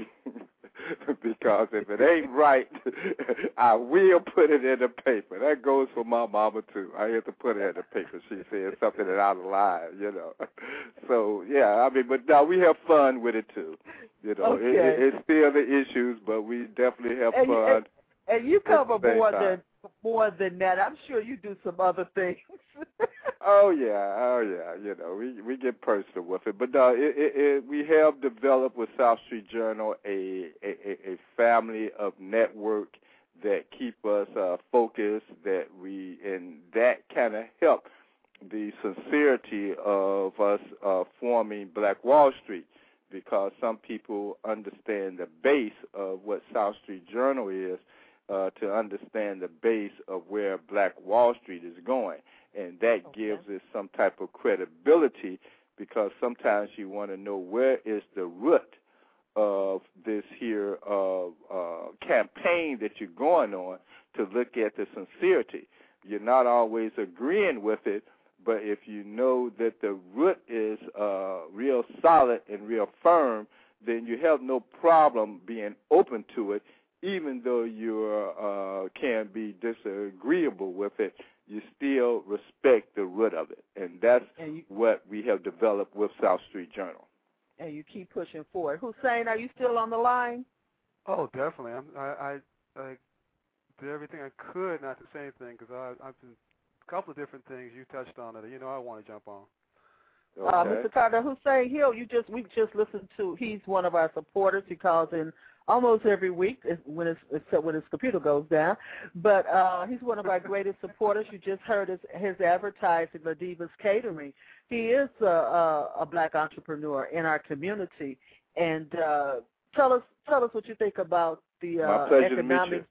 because if it ain't right, I will put it in the paper. That goes for my mama too. I have to put it in the paper. She said something that out of line, you know. So yeah, I mean, but now we have fun with it too. You know, it, Okay. it, it's still the issues, but we definitely have And fun. and you cover more time. than more than that. I'm sure you do some other things. Oh yeah, oh yeah. You know, we we get personal with it, but no, it, it, it, we have developed with South Street Journal a a, a a family of network that keep us uh, focused. That we and that kind of help the sincerity of us uh, forming Black Wall Street because some people understand the base of what South Street Journal is uh, to understand the base of where Black Wall Street is going. And that Okay. gives it some type of credibility because sometimes you want to know where is the root of this here uh, uh, campaign that you're going on to look at the sincerity. You're not always agreeing with it, but if you know that the root is uh, real solid and real firm, then you have no problem being open to it, even though you uh, can be disagreeable with it. You still respect the root of it, and that's And you what we have developed with South Street Journal. and you keep pushing forward. Hussein, are you still on the line? Oh, definitely. I'm, I, I I did everything I could not to say anything because I I've been a couple of different things you touched on that you know I want to jump on. Uh, Okay. Mr. Carter Hussein Hill, you just we just listened to. He's one of our supporters. He calls in almost every week when his except when his computer goes down. But uh, he's one of our greatest supporters. You just heard his his advertising, Ladivas Catering. He is a, a, a black entrepreneur in our community. And uh, tell us tell us what you think about the uh, My pleasure to meet economic you.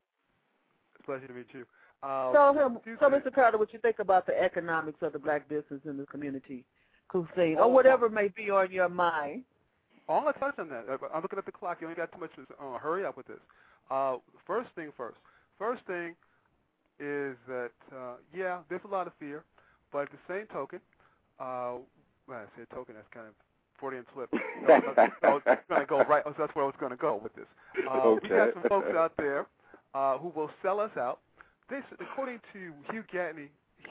Pleasure to meet you. Uh, Tell him, tell. Mr. Carter what you think about the economics of the black business in the community, Hussein, Oh, or whatever may be on your mind. I want to touch on that. I'm looking at the clock. You only got too much. Uh, hurry up with this. Uh, first thing first. First thing is that uh, yeah, there's a lot of fear, but at the same token, uh, when I say token, that's kind of Freudian slip. No, I was going to go right. oh, That's where I was going to go with this. Uh, We got Okay. some folks out there uh, who will sell us out. They, s- according to Hugh Gattney,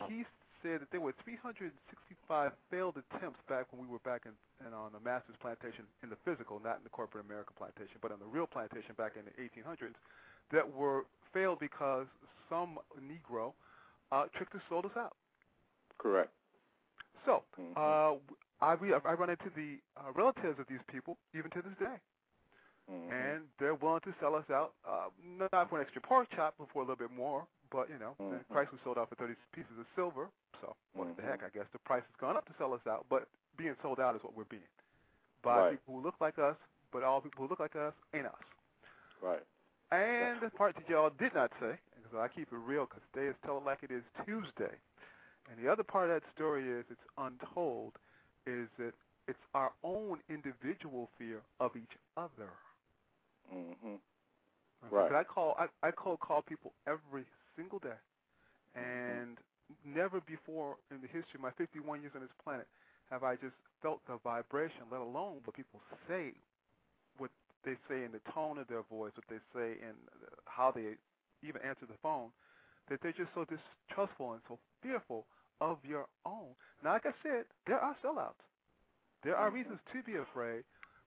he said that there were 365 failed attempts back when we were back in, in on the Masters plantation in the physical, not in the corporate American plantation, but on the real plantation back in the 1800s, that were failed because some Negro uh, tricked us, sold us out. Correct. So Mhm. uh, I, I run into the uh, relatives of these people even to this day, Mhm. and they're willing to sell us out, uh, not for an extra pork chop, but for a little bit more. But you know, the Mhm. price was sold out for 30 pieces of silver. So what the Mhm. heck? I guess the price has gone up to sell us out, but being sold out is what we're being by Right. people who look like us, but all people who look like us ain't us. Right. And the part that y'all did not say, because I keep it real, because today is Tell It Like It Is Tuesday. And the other part of that story is it's untold, is that it's our own individual fear of each other. Mm-hmm. Right. 'cause I call I, I cold call people every single day, and never before in the history of my 51 years on this planet have I just felt the vibration, let alone what people say, what they say in the tone of their voice, what they say in how they even answer the phone, that they're just so distrustful and so fearful of your own. Now, like I said, there are sellouts. There are reasons to be afraid,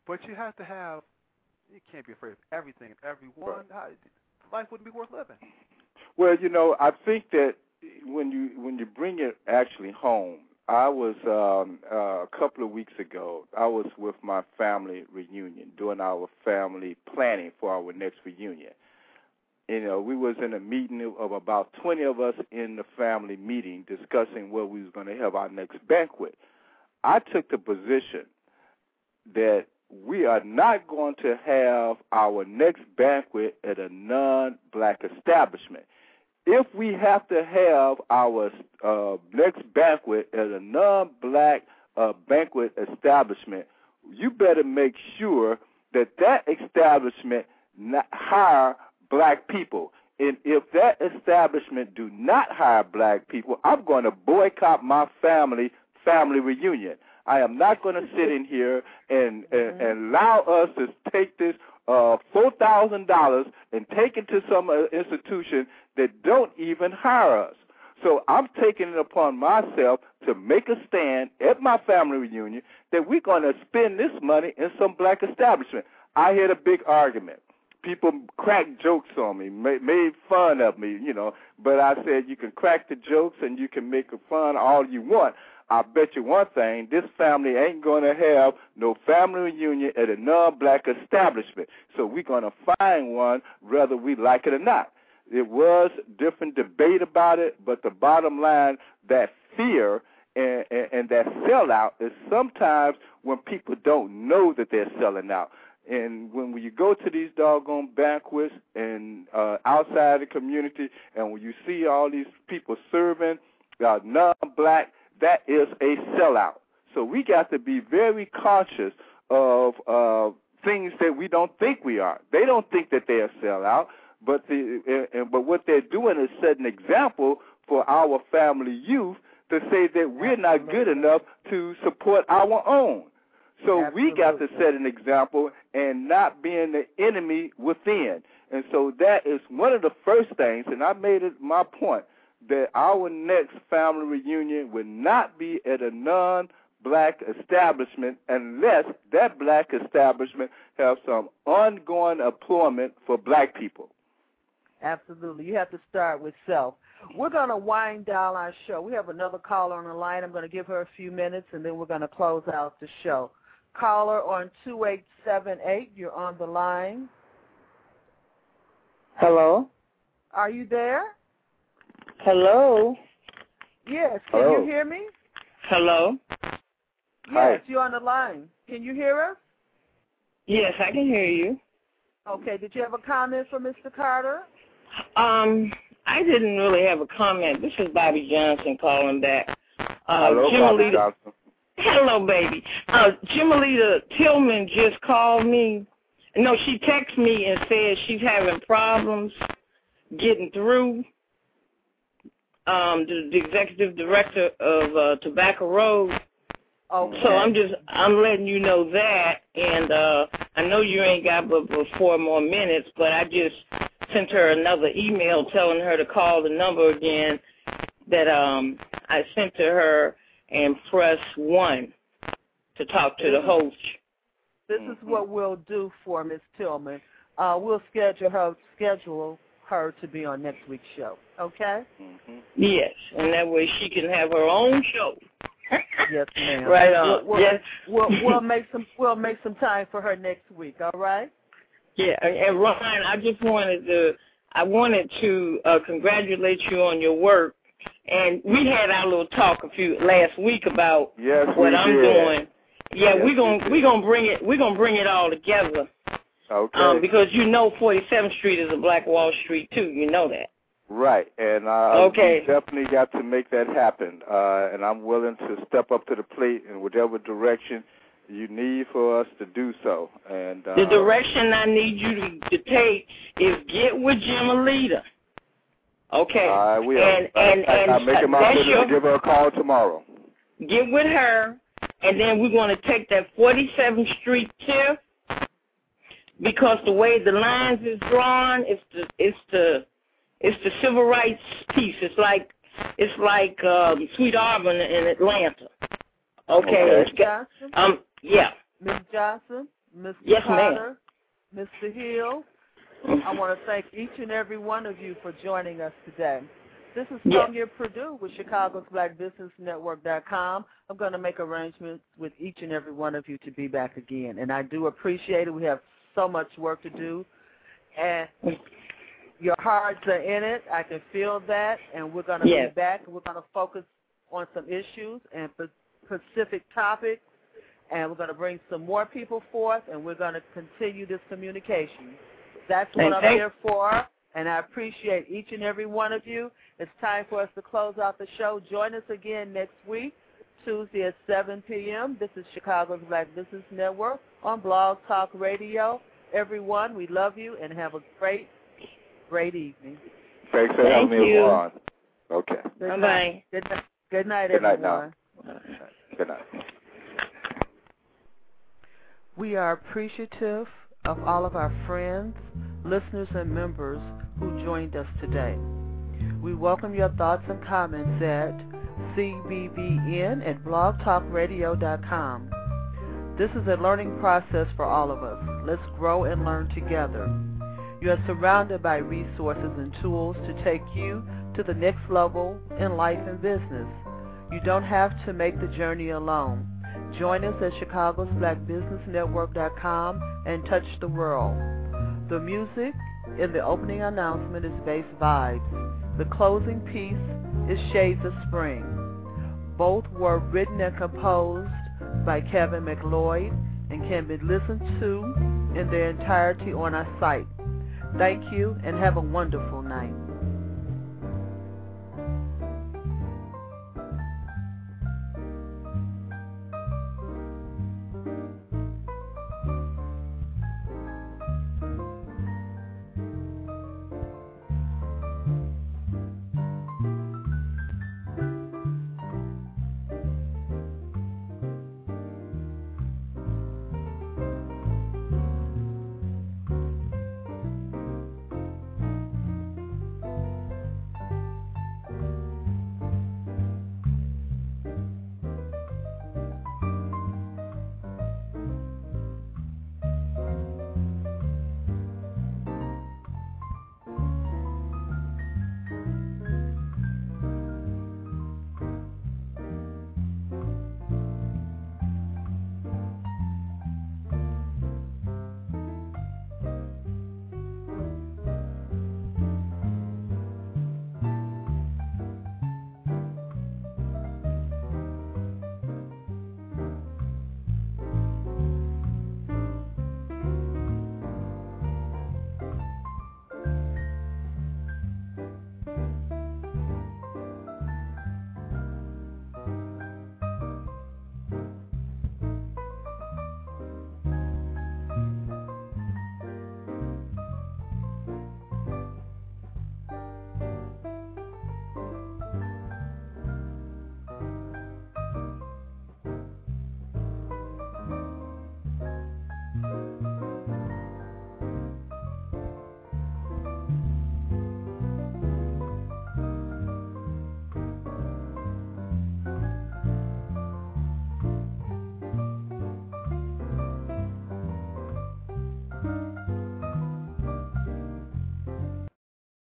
but you have to have. You can't be afraid of everything and everyone. How- Life wouldn't be worth living. Well, you know, I think that when you when you bring it actually home, I was um uh, a couple of weeks ago. I was with my family reunion, doing our family planning for our next reunion. You know, we was in a meeting of about 20 of us in the family meeting discussing where we was going to have our next banquet. I took the position that we are not going to have our next banquet at a non-black establishment. If we have to have our uh, next banquet at a non-black uh, banquet establishment, you better make sure that that establishment not hire black people. And if that establishment do not hire black people, I'm going to boycott my family family reunion. I am not going to sit in here and, and, and allow us to take this uh, four thousand dollars and take it to some uh, institution that don't even hire us. So I'm taking it upon myself to make a stand at my family reunion that we're going to spend this money in some black establishment. I had a big argument. People cracked jokes on me, ma- made fun of me, you know. But I said you can crack the jokes and you can make fun all you want. I bet you one thing, this family ain't going to have no family reunion at a non-black establishment. So we're going to find one whether we like it or not. It was different debate about it, but the bottom line, that fear and, and, and that sellout is sometimes when people don't know that they're selling out. And when, you go to these doggone banquets and uh, outside the community, and when you see all these people serving uh, non-black, that is a sellout. So we got to be very conscious of uh, things that we don't think we are. They don't think that they're sellout, but the uh, but what they're doing is setting an example for our family youth to say that we're not good enough to support our own. So Absolutely. we got to set an example and not being the enemy within. And so that is one of the first things, and I made it my point that our next family reunion would not be at a non black establishment unless that black establishment has some ongoing employment for black people. Absolutely. You have to start with self. We're going to wind down our show. We have another caller on the line. I'm going to give her a few minutes, and then we're going to close out the show. Caller on 2878, you're on the line. Hello? Are you there? Hello? Yes. Can Hello. you hear me? Hello? Hi. Yes, you're on the line. Can you hear us? Yes, I can hear you. Okay. Did you have a comment for Mr. Carter? Um, I didn't really have a comment. This is Bobby Johnson calling back. Uh, Hello, Jim Bobby Alita- Johnson. Hello, baby. Uh, Jimalita Tillman just called me. No, she texted me and said she's having problems getting through. Um, the, the executive director of uh, Tobacco Road. Okay. So I'm just I'm letting you know that, and uh, I know you ain't got but, but four more minutes, but I just sent her another email telling her to call the number again that um I sent to her and press one to talk to the host. This is what we'll do for Miss Tillman. Uh, we'll schedule her schedule her to be on next week's show. Okay? Mm-hmm. Yes, and that way she can have her own show. Yes, ma'am. Right on. We'll, we'll, yes. we'll, we'll make some we'll make some time for her next week. All right? Yeah, and Ron, I just wanted to I wanted to uh, congratulate you on your work. And we had our little talk a few last week about Yes, what we I'm did. doing. Yeah, Yes, we're we gonna we're gonna bring it we're gonna bring it all together. Okay. Um, because you know 47th Street is a Black Wall Street too. You know that. Right, and uh, Okay. we definitely got to make that happen. Uh, and I'm willing to step up to the plate in whatever direction you need for us to do so. And uh, The direction I need you to, to take is get with Jimalita. Okay. I will. And and I, and I'm making my business your, to give her a call tomorrow. get with her, and then we're going to take that 47th Street tip because the way the lines is drawn, it's the it's the it's the civil rights piece. It's like it's like um, Sweet Auburn in Atlanta. Okay. Okay. Um. Yeah. Miss Johnson, Mr. Yes, ma'am. Carter, Mr. Hill. I want to thank each and every one of you for joining us today. This is. Sonia Purdue with Chicago's Black Business Network.com. I'm going to make arrangements with each and every one of you to be back again, and I do appreciate it. We have so much work to do, and your hearts are in it. I can feel that, and we're going to Yes. be back. We're going to focus on some issues and specific topics, and we're going to bring some more people forth, and we're going to continue this communication. That's what And I'm thank- here for, and I appreciate each and every one of you. It's time for us to close out the show. Join us again next week, Tuesday at 7 p.m. This is Chicago's Black Business Network on Blog Talk Radio. Everyone, we love you and have a great, great evening. Thanks for Thank having me you. on. Okay. Good Bye night. Good night, good night Good night everyone. now. Good night. We are appreciative of all of our friends, listeners, and members who joined us today. We welcome your thoughts and comments at cbbn at blogtalkradio.com. This is a learning process for all of us. Let's grow and learn together. You are surrounded by resources and tools to take you to the next level in life and business. You don't have to make the journey alone. Join us at Chicago's BlackBusinessNetwork.com and touch the world. The music in the opening announcement is Bass Vibes. The closing piece is Shades of Spring. Both were written and composed by Kevin MacLeod and can be listened to in their entirety on our site. Thank you and have a wonderful night.